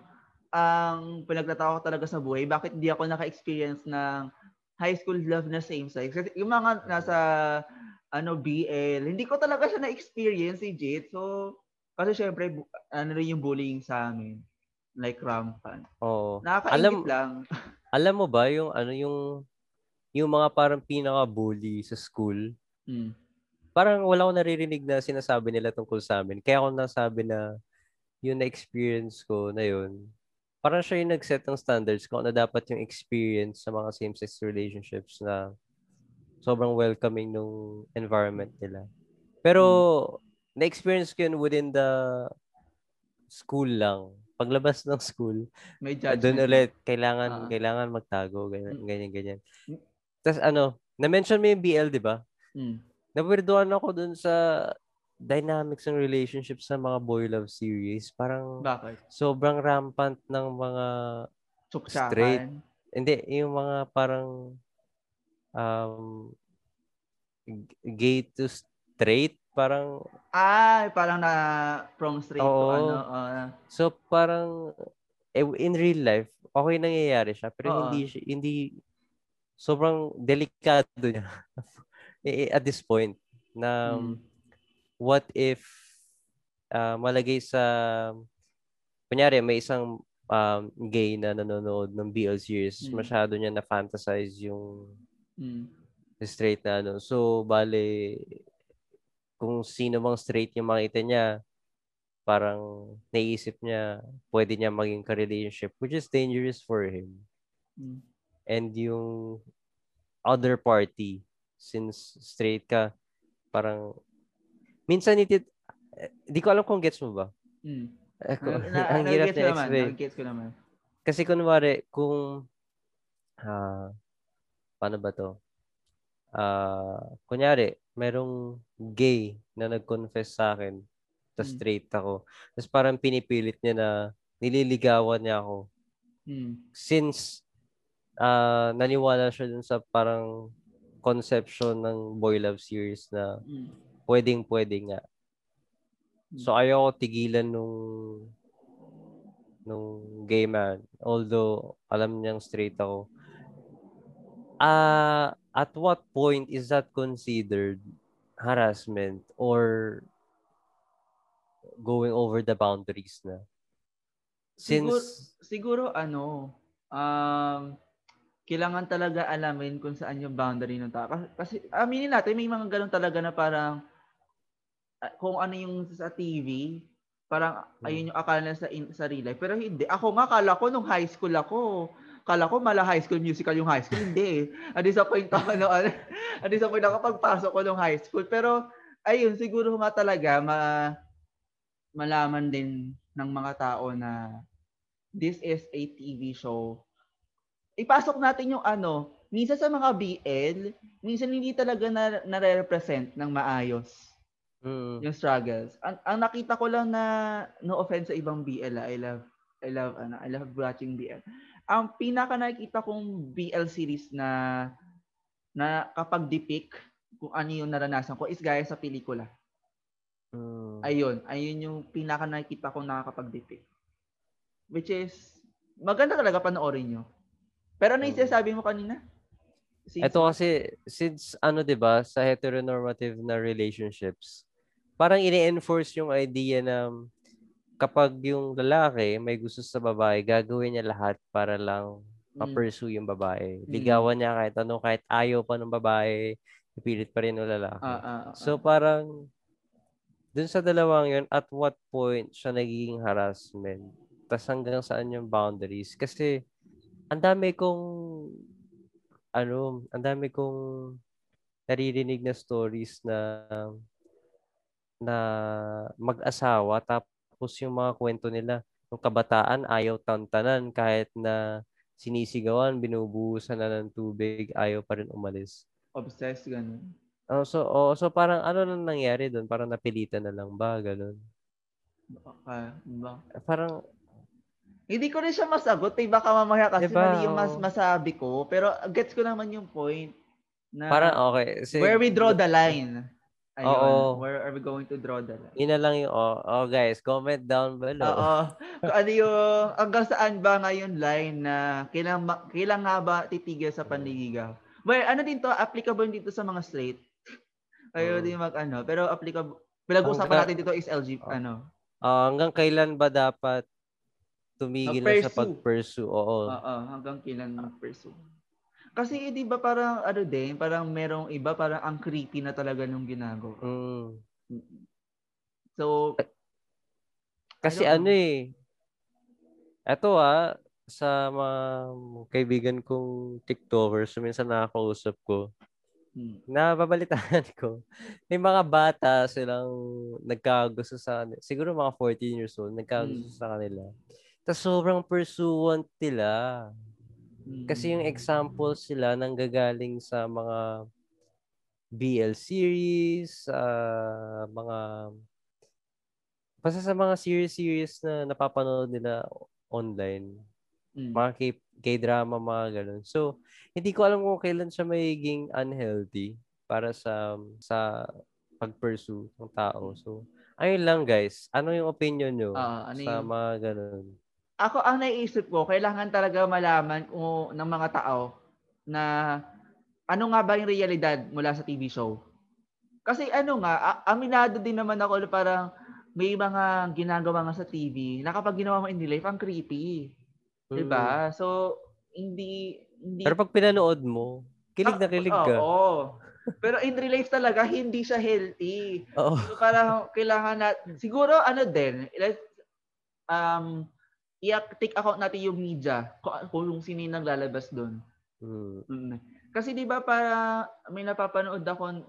ang pinagtatawa ko talaga sa buhay, bakit hindi ako naka-experience ng high school love na same sex? Kasi yung mga nasa ano BL, hindi ko talaga siya na-experience si Jade. So, kasi syempre, ano rin yung bullying sa amin. Like rampant. Oo. Nakakaingit Alam- lang. Alam mo ba yung ano yung yung mga parang pinaka-bully sa school, Mm. parang wala akong naririnig na sinasabi nila tungkol sa amin. Kaya ako nasabi na yung na-experience ko na yun, parang siya yung nag-set ng standards kung ano dapat yung experience sa mga same-sex relationships na sobrang welcoming nung environment nila. Pero na-experience ko yun within the school lang. Paglabas ng school, May Ah, judgment. doon ulit, kailangan, Ah. kailangan magtago, ganyan, Mm. ganyan, ganyan. Mm. Tapos ano, na-mention mo yung BL, di ba? Mm. Nawirduhan ako dun sa dynamics ng relationship sa mga boy love series. Parang Bakit? sobrang rampant ng mga, Tsuksakan. Straight. hindi, yung mga parang um, gay to straight, parang, Ah, parang na from straight to Oo. ano. ah. so parang, eh, in real life, okay nangyayari siya, pero Oo. hindi, hindi, sobrang delikado niya Eh, at this point na Mm. What if ah, malagay sa kunyari may isang um, gay na nanonood ng BL series Mm. masyado niya na fantasize yung Mm. straight na ano so bale kung sino mang straight yung makita niya parang naisip niya pwede niya maging ka-relationship which is dangerous for him Mm. and yung other party since straight ka parang minsan itit eh, di ko alam kung gets mo ba Mm. Na, ang hirap na naman. explain Nag-gets ko naman. kasi kunwari kung ah paano ba to ah kunyari merong gay na nag-confess sa akin tapos Mm. straight ako tapos parang pinipilit niya na nililigawan niya ako Mm. since ah naniwala siya dun sa parang conception ng boy love series na Mm. Pwedeng pwede nga. So ayaw ko tigilan nung nung gay man. Although alam niyang straight ako. Ah, at what point is that considered harassment or going over the boundaries na? Siguro, Since siguro ano, um, kailangan talaga alamin kung saan yung boundary ng tao. Kasi, aminin natin, may mga ganun talaga na parang kung ano yung sa TV, parang Hmm. ayun yung akala sa, in, sa real life. Pero hindi. Ako nga, kala ko nung high school ako, kala ko mala high school musical yung high school. Hindi eh. Na-disappoint ako no, ano, na-disappoint ako pagpasok ko nung high school. Pero, ayun, siguro nga talaga, ma, malaman din ng mga tao na this is a TV show. Ipasok natin yung ano, minsan sa mga BL, minsan hindi talaga na, nare-represent ng maayos mm, yung struggles. Ang, ang nakita ko lang na no offense sa ibang BL, ah, I love I love ano, I love watching BL. Ang pinaka nakikita kong BL series na na kapag depict kung ano yung naranasan ko is gaya sa pelikula. mm, Ayun, ayun yung pinaka nakikita ko nakakapag-depict. Which is maganda talaga panoorin nyo. Pero ano yung Mm. sinasabi mo kanina? Since, Ito kasi, since ano ba sa heteronormative na relationships, parang ini-enforce yung idea na kapag yung lalaki may gusto sa babae, gagawin niya lahat para lang mm, ma-pursue yung babae. Mm. Ligawan niya kahit ano, kahit ayaw pa ng babae, ipilit pa rin ng lalaki. ah, ah, ah, So parang dun sa dalawang yun, at what point siya nagiging harassment? Tapos hanggang saan yung boundaries? Kasi ang dami kong ano, ang dami kong naririnig na stories na na mag-asawa tapos yung mga kwento nila yung kabataan ayaw tantanan kahit na sinisigawan, binubuhusan na ng tubig, ayaw pa rin umalis. obsessed, ganun. Oh, so oh, so parang ano nang nangyari doon? Parang napilitan na lang ba ganun? Baka, ba? Parang Hindi ko rin siya masagot. Eh, baka mamaya kasi Diba? mali yung mas masabi ko. Pero gets ko naman yung point. Na parang okay. Sige, where we draw the line. Ayun, Oo. where are we going to draw the line? Yun na lang yung oh, oh guys, comment down below. Oo. Kung ano yung, hanggang saan ba ngayon line na kailang, kailang nga ba titigil sa panliligaw? Well, ano din to, applicable dito sa mga straight. Kayo Mm. din mag ano, pero applicable, pinag-uusapan Hanggang- natin dito is LG, Oh. ano. Ah, hanggang kailan ba dapat tumigil na sa pag-pursue? Oo. Oo, hanggang kailan mag-pursue. Kasi di ba parang ano din, parang merong iba parang ang creepy na talaga nung ginagawa. Mm. So, Kasi ano eh. Eto ah, sa mga kaibigan kong TikTokers, minsan nakakausap ko, hmm, nababalitaan ko, may mga bata silang nagkagusto sa siguro mga 14 years old, nagkagusto Mm. sa kanila. Tapos sobrang pursuant nila. Kasi yung example sila nanggagaling sa mga BL series, ah, mga basta sa mga series-series na napapanood nila online. Hmm. Mga K- K-drama, mga ganun. So, hindi ko alam kung kailan siya magiging unhealthy para sa sa pag-pursue ng tao. So, ayun lang guys. Ano yung opinion nyo Ah, ano sa yung- mga ganun? Ako ang naiisip ko, kailangan talaga malaman kung ng mga tao na ano nga ba yung realidad mula sa TV show. Kasi ano nga, aminado din naman ako na parang may mga ginagawa nga sa TV na kapag ginawa mo in real life, ang creepy. Mm. 'Di ba? So, hindi hindi Pero pag pinanood mo, kilig na Ah, kilig oo, ka. Oo. Pero in real life talaga hindi siya healthy. Oo. So parang kailangan na siguro ano din, let's um i-take account natin yung media kung, kung sino yung naglalabas doon. Mm. Mm. Kasi 'di ba para may napapanood ako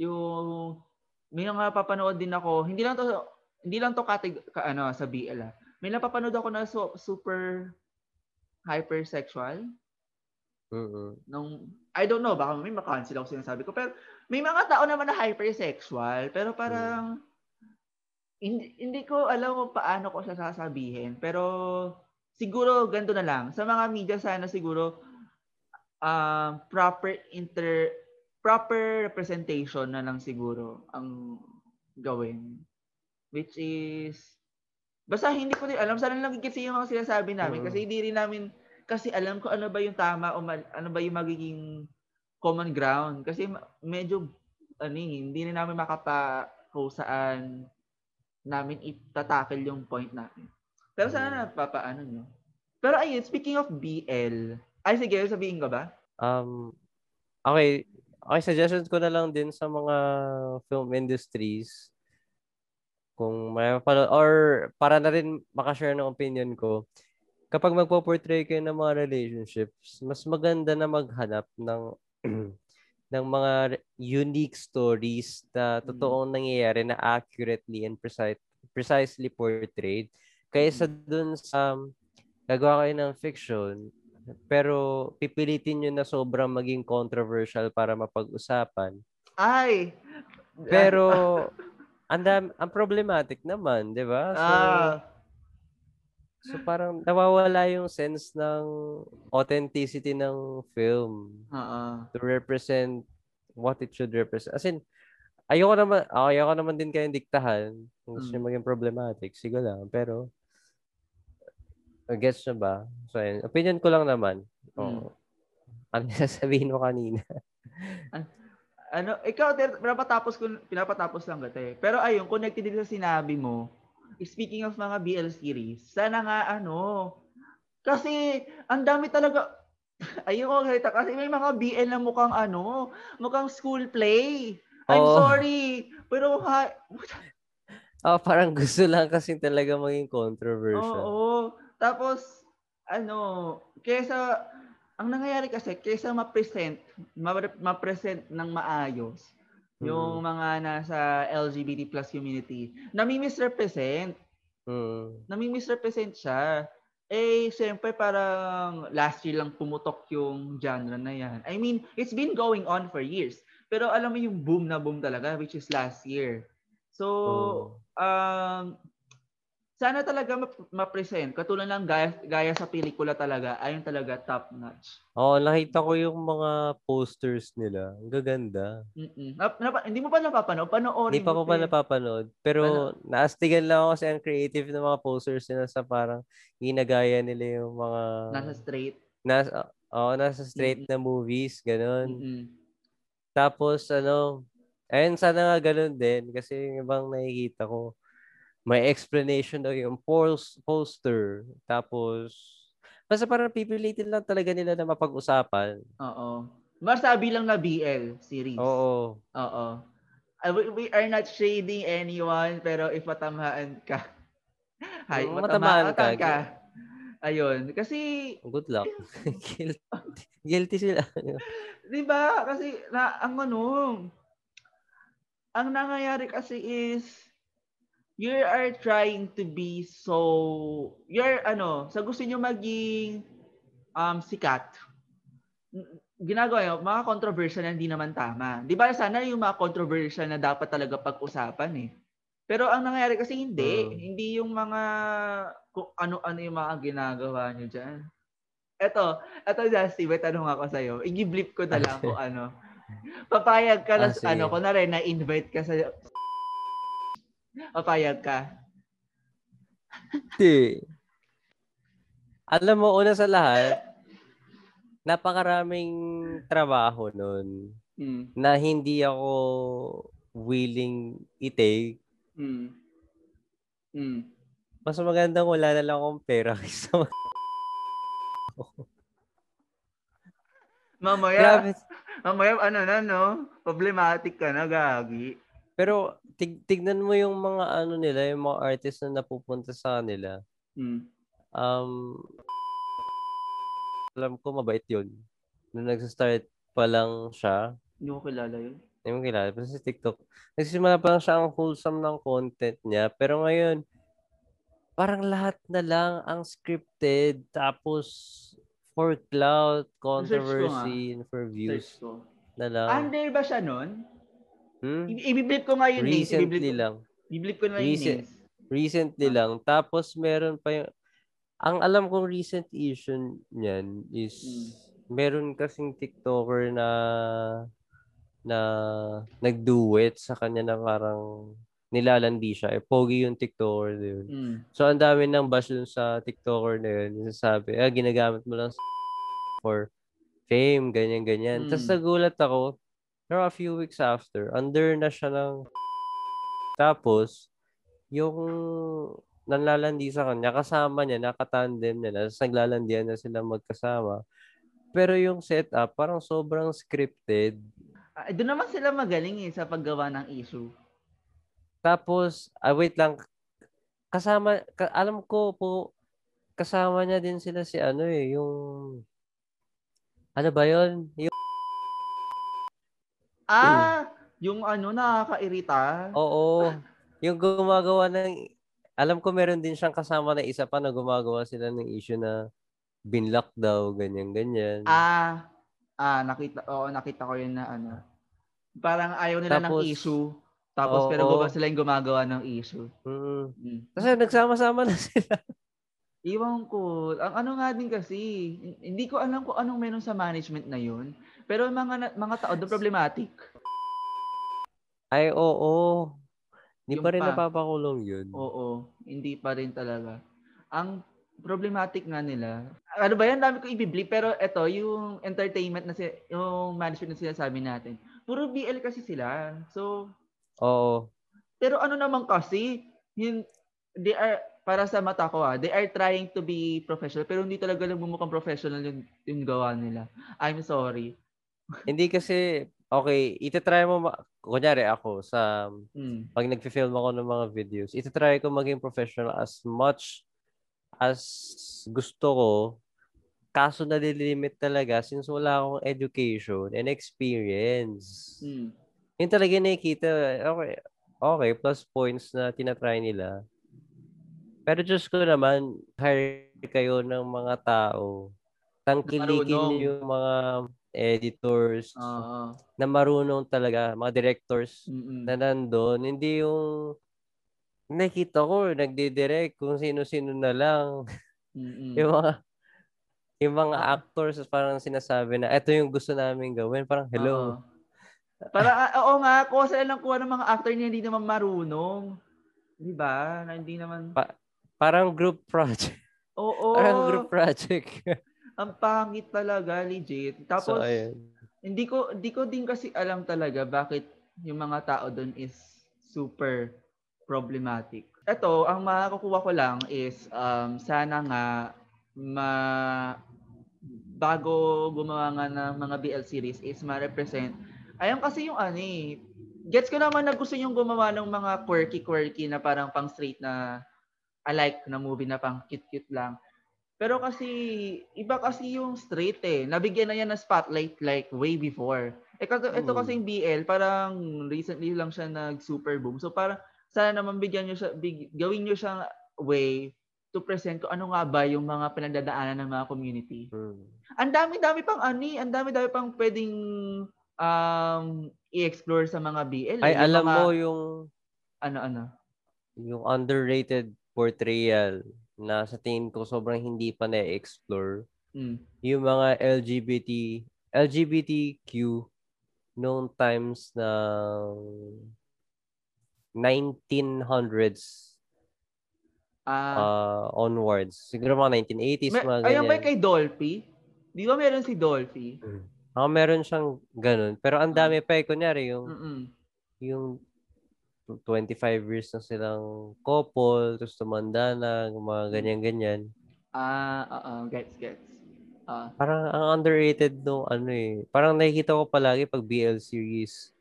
yung may napapanood din ako, hindi lang to hindi lang to katig ka, ano sa BL ah. May napapanood ako na so, super hypersexual Mm-mm. nung I don't know baka may makancel ako sinasabi ko pero may mga tao naman na hypersexual pero parang hindi, hindi ko alam kung paano ko siya sasabihin pero siguro ganito na lang. Sa mga media sana siguro um, proper inter proper representation na lang siguro ang gawin. Which is basta hindi ko din alam sana lang kasi yung mga sinasabi namin. Mm. kasi hindi rin namin kasi alam ko ano ba yung tama o mal- ano ba yung magiging common ground. Kasi medyo ano eh, hindi rin namin makapa kung saan namin itatakil yung point namin. Pero sana napapaano nyo. Pero ayun, speaking of BL, ay sige, sabihin ko ba? Um, okay. Okay, suggestions ko na lang din sa mga film industries. Kung may mapanood, or para na rin makashare ng opinion ko, kapag magpo-portray kayo ng mga relationships, mas maganda na maghanap ng ng mga unique stories na totoong nangyayari na accurately and precise, precisely portrayed kaysa dun sa um, gagawa kayo ng fiction pero pipilitin nyo na sobrang maging controversial para mapag-usapan. Ay! Pero ang dam- ang problematic naman, 'di ba? So, ah, so parang nawawala yung sense ng authenticity ng film oo. to represent what it should represent. As in, ayoko naman, ah, ayoko naman din kayong diktahan kung gusto Mm. nyo maging problematic. Sige lang. Pero, gets nyo ba? So, ayun. Opinion ko lang naman. Oo. Ano yung sasabihin mo kanina? Ano, ikaw, pinapatapos ko, pinapatapos lang kita eh. Pero ayun, connected din sa sinabi mo, speaking of mga BL series, sana nga ano, kasi ang dami talaga, ayun ko kita, kasi may mga BL na mukhang ano, mukhang school play. I'm Oo. sorry, pero ha, Oh, parang gusto lang kasi talaga maging controversial. Oo. Tapos, ano, kesa, ang nangyayari kasi, kesa ma-present, ma- ma-present ng maayos, yung mga nasa LGBT plus community, nami-misrepresent. Mm. Nami-misrepresent siya. Eh, siyempre parang last year lang pumutok yung genre na yan. I mean, it's been going on for years. Pero alam mo yung boom na boom talaga, which is last year. So, Oh. um, sana talaga map- ma-present. Katulad ng gaya, gaya sa pelikula talaga, ayun talaga top notch. Oo, nakita ko yung mga posters nila. Ang gaganda. Nap- napa- hindi mo pa napapanood? Panoorin Hindi pa ko pa napapanood. Pero naastigan lang ako kasi ang creative ng mga posters nila sa parang ginagaya nila yung mga... Nasa straight. Nasa, oo, nasa straight na movies, ganun. Mm-mm. Tapos, ano, ayun, sana nga ganun din. Kasi yung ibang nakikita ko, may explanation daw yung pos- poster. Tapos, basta parang pipilitin lang talaga nila na mapag-usapan. Oo. Masabi lang na BL series. Oo. Oo. Uh, we, we are not shading anyone, pero if matamaan ka, hay, matamaan, matamaan ka. ka. Ayun. Kasi, Good luck. Guilty, guilty sila. di ba? Kasi, na, ang ano, ang nangyayari kasi is, you are trying to be so, you're, ano, sa gusto nyo maging um, sikat, ginagawa nyo, mga controversial na hindi naman tama. Di ba sana yung mga controversial na dapat talaga pag-usapan eh. Pero ang nangyayari kasi hindi. Mm. Hindi yung mga kung ano-ano yung mga ginagawa nyo dyan. Eto, eto Justy, may tanong ako sa'yo. I-blip ko na lang kung ano. Papayag ka na, Ah, ano, kunwari na-invite ka sa... Papayag ka. Hindi. Alam mo, una sa lahat, napakaraming trabaho nun Mm. na hindi ako willing i-take. Mm. Mm. Mas magandang wala na lang akong pera kaysa mag- Mamaya, Grabe. mamaya, ano na, no? Problematic ka na, gagi. Pero tig- tignan mo yung mga ano nila, yung mga artist na napupunta sa kanila. Mm. Um, alam ko mabait yun. Nung nagsa-start pa lang siya, Hindi ko kilala yun. Hindi mo kilala. Basta sa TikTok. Nagsisimula pa lang siya ang wholesome ng content niya. Pero ngayon, parang lahat na lang ang scripted. Tapos, for clout, controversy, and for views na lang. Under ba siya nun? Hmm? I- Ibiblip ko nga yung names. Recently Ibiblip, lang. ibiblip ko na yung Recent- names. Recently lang. Tapos, meron pa yung... Ang alam kong recent issue niyan is Hmm. meron kasing TikToker na na nag-duet sa kanya na parang nilalandi siya. Eh, pogi yung TikToker na yun. Mm. So, ang dami ng bash dun sa TikToker na yun. Sasabi, ah, ginagamit mo lang for fame, ganyan-ganyan. Mm. Tapos nagulat ako, pero a few weeks after, under na siya ng... Tapos, yung nanlalandi sa kanya, kasama niya, nakatandem nila, tapos naglalandian na sila magkasama. Pero yung setup, parang sobrang scripted. Ah, doon naman sila magaling eh sa paggawa ng issue. Tapos, ah, wait lang. Kasama, ka- alam ko po, kasama niya din sila si ano eh, yung, ano ba yun? Yung, Ah, yung ano nakakairita. oo, yung gumagawa ng, alam ko meron din siyang kasama na isa pa na gumagawa sila ng issue na binlock daw, ganyan-ganyan. Ah, ah nakita oo, nakita ko yun na ano. Parang ayaw nila ng Tapos- issue. Tapos Oo. pero gumawa sila yung gumagawa ng issue. Mm. Mm. Kasi nagsama-sama na sila. Iwan ko. Ang ano nga din kasi, hindi ko alam kung anong meron sa management na yun. Pero mga mga tao doon problematic. Ay, oo. Hindi Yung pa rin pa. napapakulong yun. Oo, hindi pa rin talaga. Ang problematic nga nila. Ano ba yan? Dami ko i-blip. Pero ito, yung entertainment na si, yung management na sinasabi natin. Puro BL kasi sila. So, Oo. pero ano naman kasi, yun, they are, para sa mata ko ah, they are trying to be professional pero hindi talaga nagmumukhang professional yung, yung gawa nila. I'm sorry. Hindi kasi, okay, itatry mo, ma- kunyari ako, sa, Mm. pag nag-film ako ng mga videos, itatry ko maging professional as much as gusto ko. Kaso nalilimit talaga since wala akong education and experience. Mm. Yun talaga nakikita. Okay, okay, plus points na tinatry nila. Pero Diyos ko naman, hire kayo ng mga tao. Tangkilikin yung mga editors Oo. na marunong talaga, mga directors Mm-mm. na nandun. Hindi yung nakita ko, nagdidirect kung sino-sino na lang. Yung mga yung mga actors parang sinasabi na ito yung gusto namin gawin. Parang hello. Oo. Para, ah, oo nga, kuha sila ng kuha ng mga actor na hindi naman marunong. Di ba? Na hindi naman, Parang group project. oo, Parang group project. ang pangit talaga, legit. Tapos, so, ayun. hindi ko, hindi ko din kasi alam talaga bakit yung mga tao doon is super problematic. Ito, ang makakukuha ko lang is, um, sana nga, ma, bago gumawa nga ng mga BL series is ma-represent. Ayun kasi yung ano eh, gets ko naman na gusto yung gumawa ng mga quirky-quirky na parang pang straight na alike na movie na pang cute-cute lang. Pero kasi, iba kasi yung straight eh. Nabigyan na yan ng spotlight like way before. Eh, kato, ito Hmm. kasi yung BL, parang recently lang siya nag-super boom. So parang, sana naman bigyan nyo siya, big, gawin nyo siyang way to present ko ano nga ba yung mga pinagdadaanan ng mga community. Hmm. Ang dami-dami pang ani, ang dami-dami pang pwedeng um, i-explore sa mga BL. Ay, eh. Yung alam mga, mo yung Ano-ano? yung underrated portrayal na sa tingin ko sobrang hindi pa na-explore. Mm. Yung mga LGBT, LGBTQ noong times ng 1900s Ah, uh, onwards. Siguro mga 1980s, may, mga ayun ba ganyan. kay Dolphy? Di ba meron si Dolphy? Ako meron siyang ganun. Pero ang dami pa eh. Kunyari, yung, Mm-mm. yung 25 years na silang couple, tapos tumanda na, mga ganyan-ganyan. Ah, oo, gets, gets. Ah, Parang ang underrated nung ano eh. Parang nakikita ko palagi pag BL series.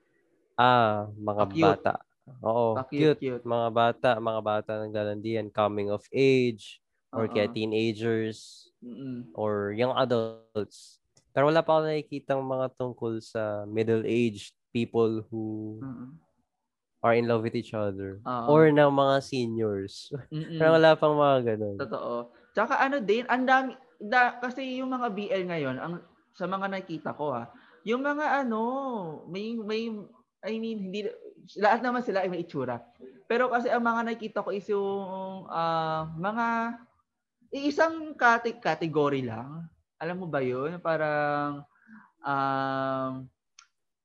Ah, mga Ah, cute. bata. Oo, Ah, cute, cute. cute. Mga bata, mga bata naglalandian, coming of age, or kaya Oo. teenagers, Mm-mm. or young adults. Pero wala pa ako nakikita mga tungkol sa middle-aged people who Mm-mm. Are in love with each other. Oo. Or ng mga seniors. Mm-mm. Pero wala pang mga ganun. Totoo. Tsaka ano din, ang dami, da, kasi yung mga BL ngayon, ang, sa mga nakita ko ha, yung mga ano, may, may, I mean, hindi, lahat naman sila ay may itsura. Pero kasi ang mga nakita ko is yung ah, mga isang kate- category lang. Alam mo ba yun? Parang um,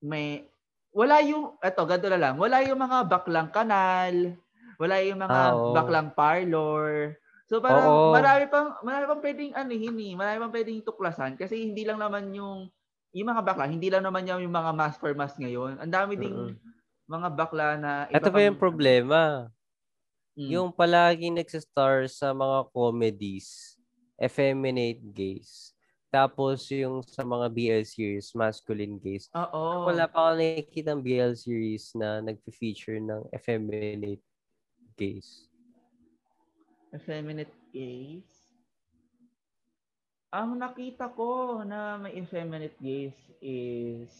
may wala yung eto ganito na lang. Wala yung mga baklang kanal, wala yung mga Ah, oo. baklang parlor. So parang Oo. marami pang marami pang pwedeng ano hini, marami pang pwedeng tuklasan kasi hindi lang naman yung yung mga bakla, hindi lang naman yung, mga mask for mask ngayon. Ang dami ding Mm-mm. mga bakla na Ito pa yung problema. Mm. Yung palagi nagsistar sa mga comedies, effeminate gays. Tapos yung sa mga BL series, masculine gays. Oo. Wala pa ako nakikita ng BL series na nag-feature ng effeminate gays. Effeminate gays. Ang nakita ko na may effeminate gays is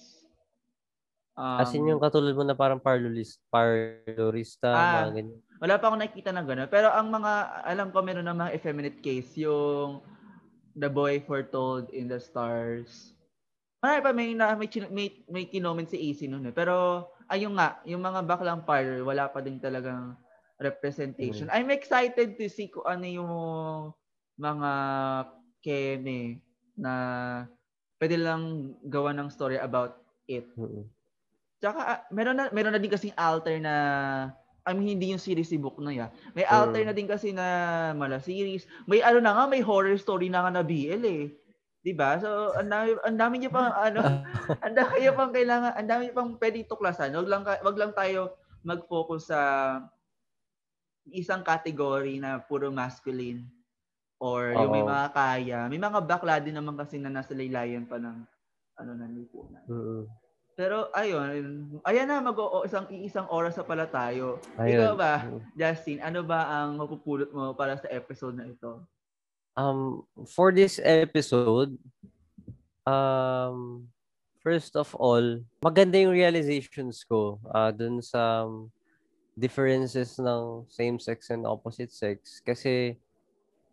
um, As in yung katulad mo na parang parlorist, parlorista, Ah. mga ganyan. wala pa akong nakita ng gano'n. Pero ang mga, alam ko meron ng mga effeminate case, yung The Boy Foretold in the Stars. Marami pa, may, na, may, may, may kinoment si AC nun eh. Pero, ayun nga, yung mga baklang parlor, wala pa din talagang representation. I'm excited to see kung ano yung mga keme na pwede lang gawa ng story about it. Mm-mm. Tsaka ah, meron na meron na din kasing alter na I mean, hindi yung series book na ya. May Mm. alter na din kasi na mala series. May ano na nga, may horror story na nga na BL eh. 'Di ba? So, ang dami ang dami niyo pang ano, ang dami niyo pang kailangan, ang dami niyo pang pwedeng tuklasan. Wag lang ka- wag lang tayo mag-focus sa isang category na puro masculine or yung may mga kaya. May mga bakla din naman kasi na nasa laylayan pa ng ano ng lipunan. Mm. Pero ayun, ayan na mag isang iisang oras na pala tayo. Ayun. Ikaw ba, Mm. Justin, ano ba ang mapupulot mo para sa episode na ito? Um, for this episode, um, first of all, maganda yung realizations ko uh, dun sa differences ng same-sex and opposite sex. Kasi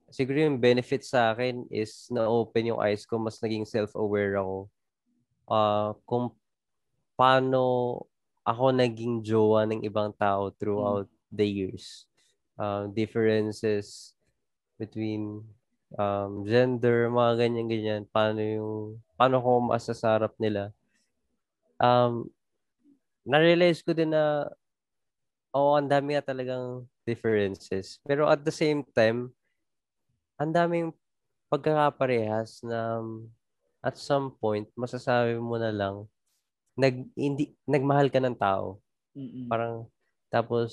siguro yung benefit sa akin is na-open yung eyes ko, mas naging self-aware ako. Uh, kung paano ako naging jowa ng ibang tao throughout the years. Uh, differences between um, gender, mga ganyan-ganyan. Paano yung, paano ko masasarap nila. Um, na-realize ko din na, oo, ang dami nga talagang differences. Pero at the same time, ang daming pagkakaparehas na um, at some point, masasabi mo na lang, nag, hindi, nagmahal ka ng tao. Mm-mm. Parang, tapos,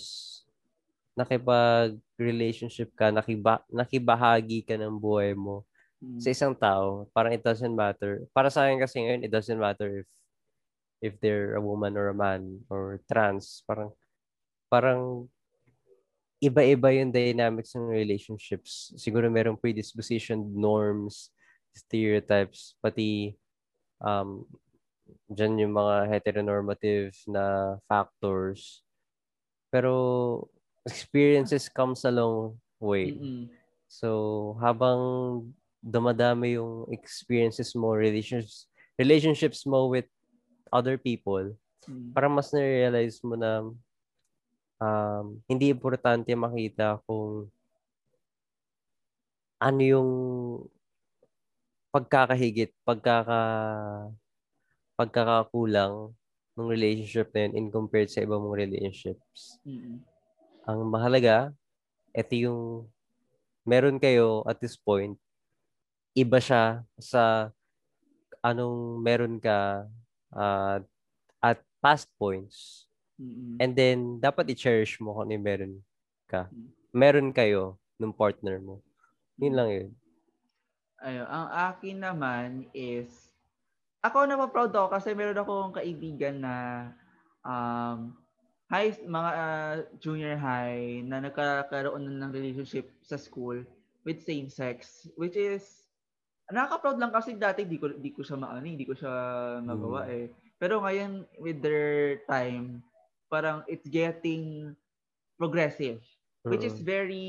nakipag-relationship ka, nakiba, nakibahagi ka ng buhay mo Mm. sa isang tao. Parang it doesn't matter. Para sa akin kasi ngayon, it doesn't matter if if they're a woman or a man or trans. Parang, parang iba-iba yung dynamics ng relationships. Siguro merong predisposition norms, stereotypes, pati um, dyan yung mga heteronormative na factors. Pero experiences comes a long way. Mm-mm. So, habang dumadami yung experiences mo, relationships, relationships mo with other people, Mm. parang mas na-realize mo na um, hindi importante makita kung ano yung pagkakahigit, pagkaka pagkakakulang ng relationship na yun in compared sa iba mong relationships. Mm-mm. Ang mahalaga, ito yung meron kayo at this point, iba siya sa anong meron ka ah, at past points. Mm-mm. And then, dapat i-cherish mo kung ano yung meron ka. Mm. Meron kayo ng partner mo. Yun lang yun. Ayun, ang akin naman is ako na proud ako kasi meron akong kaibigan na um high mga ah, junior high na nagkakaroon na ng relationship sa school with same sex which is nakaka-proud lang kasi dati di ko di ko siya maano, hindi ko siya magawa eh. Pero ngayon with their time parang it's getting progressive which is Mm. very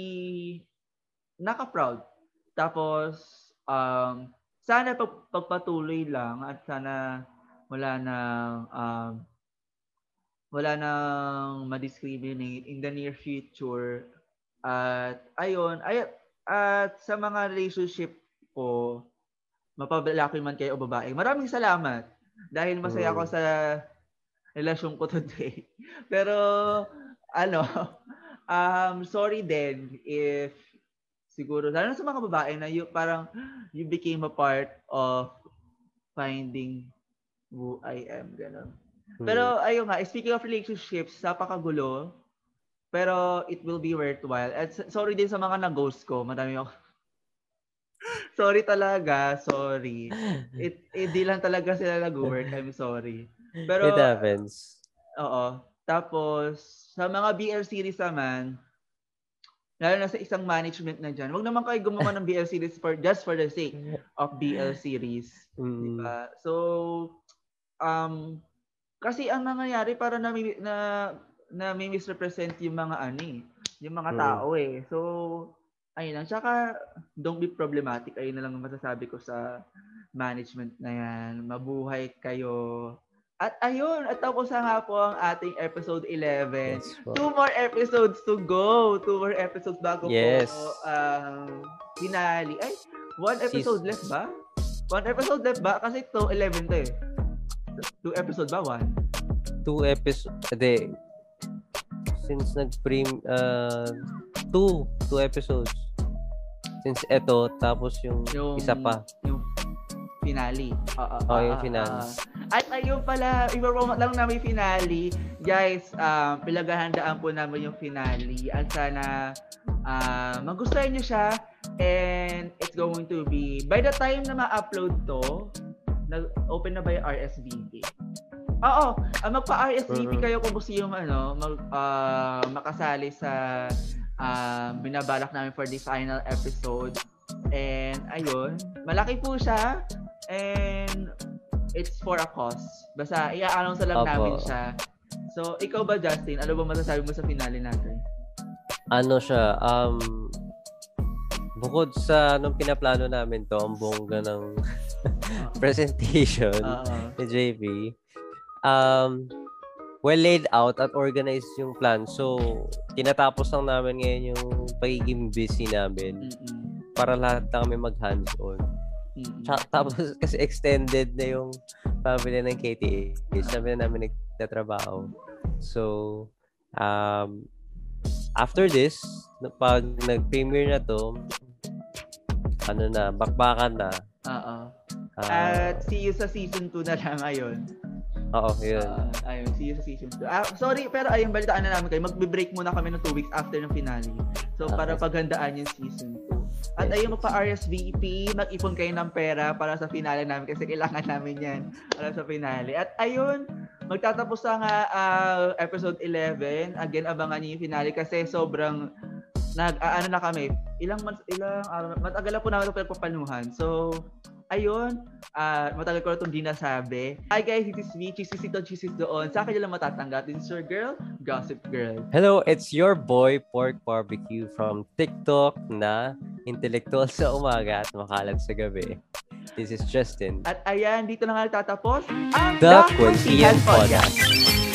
naka-proud. Tapos, um, sana pag, pagpatuloy lang at sana wala nang um, wala nang ma-discriminate in the near future. At ayun, ay, at sa mga relationship ko, mapabalaki man kayo o babae. Maraming salamat dahil masaya ako sa relasyon ko today. Pero ano, um, sorry din if siguro, lalo na sa mga babae na you, parang you became a part of finding who I am. Ganun. Mm. Pero ayun nga, speaking of relationships, napakagulo. Pero it will be worthwhile. At sorry din sa mga na-ghost ko. Madami ako. sorry talaga. Sorry. It, hindi lang talaga sila nag-work. I'm sorry. Pero, It happens. Oo. Tapos, sa mga BL series naman, lalo na sa isang management na dyan, wag naman kayo gumawa ng BL series for just for the sake of BL series. Mm. Diba? So, um, kasi ang nangyayari para na, na, na may misrepresent yung mga ano eh, yung mga Mm. tao eh. So, ayun lang. Tsaka, don't be problematic. Ayun na lang ang masasabi ko sa management na yan. Mabuhay kayo. At ayun, at tapos na nga po ang ating episode 11. Yes. Two more episodes to go. Two more episodes bago Yes. po ang finale. Ay, one episode Sis- left ba? One episode left ba? Kasi to 11 to eh. Two episode ba? One? Two episodes. Hindi. since nag-prem, uh, two, two episodes. Since eto, tapos yung, Yung, isa pa. Yung finale. Oo, Oh, yung finale. oo. At ayun pala, i-promote lang namin finale. Guys, um, pinaghahandaan po namin yung finale. At sana uh, magustuhan nyo siya. And it's going to be, by the time na ma-upload to, nag-open na ba yung RSVP? Oo, uh, magpa-RSVP Mhm. kayo kung gusto yung ano, mag, ah, makasali sa ah, binabalak namin for the final episode. And ayun, malaki po siya. And it's for a cause. Basta i-announce lang Opo. namin siya. So, ikaw ba Justin? Ano ba masasabi mo sa finale natin? Ano siya, um, bukod sa nung pinaplano namin to, ang bongga ng presentation Oo. ni JP, um, well laid out at organized yung plan. So, tinatapos lang namin ngayon yung pagiging busy namin Mm-mm. para lahat na kami mag-hands-on. Mm-mm. Tsaka- Tapos kasi extended na yung family ng KTA. Sabi na namin nagtatrabaho. So, um, after this, na- pag nag-premiere na to, ano na, bakbakan na. Oo. Ah, At see you sa season 2 na lang ngayon. Oo, yun. Ah, ayun, see you sa season 2. Ah, sorry, pero ayun, balitaan na namin kayo. Magbe-break muna kami ng 2 weeks after ng finale. So, Okay. para paghandaan yung season 2. At ayun, magpa-RSVP, mag-ipon kayo ng pera para sa finale namin kasi kailangan namin yan para sa finale. At ayun, magtatapos na nga ah, episode 11. Again, abangan niyo yung finale kasi sobrang nag ah, ano na kami. Ilang months, ilang araw, matagal na po namin ito pinagpapanuhan. So, ayun, ah matagal ko na itong di nasabi. Hi guys, this is me, Chisis ito, Chisis doon. Sa akin lang matatanggap. This is your girl, Gossip Girl. Hello, it's your boy Pork Barbecue from TikTok na intellectual sa umaga at makalat sa gabi. This is Justin. At ayan, dito na nga tatapos ang The Kwensihan Kwensihan Podcast.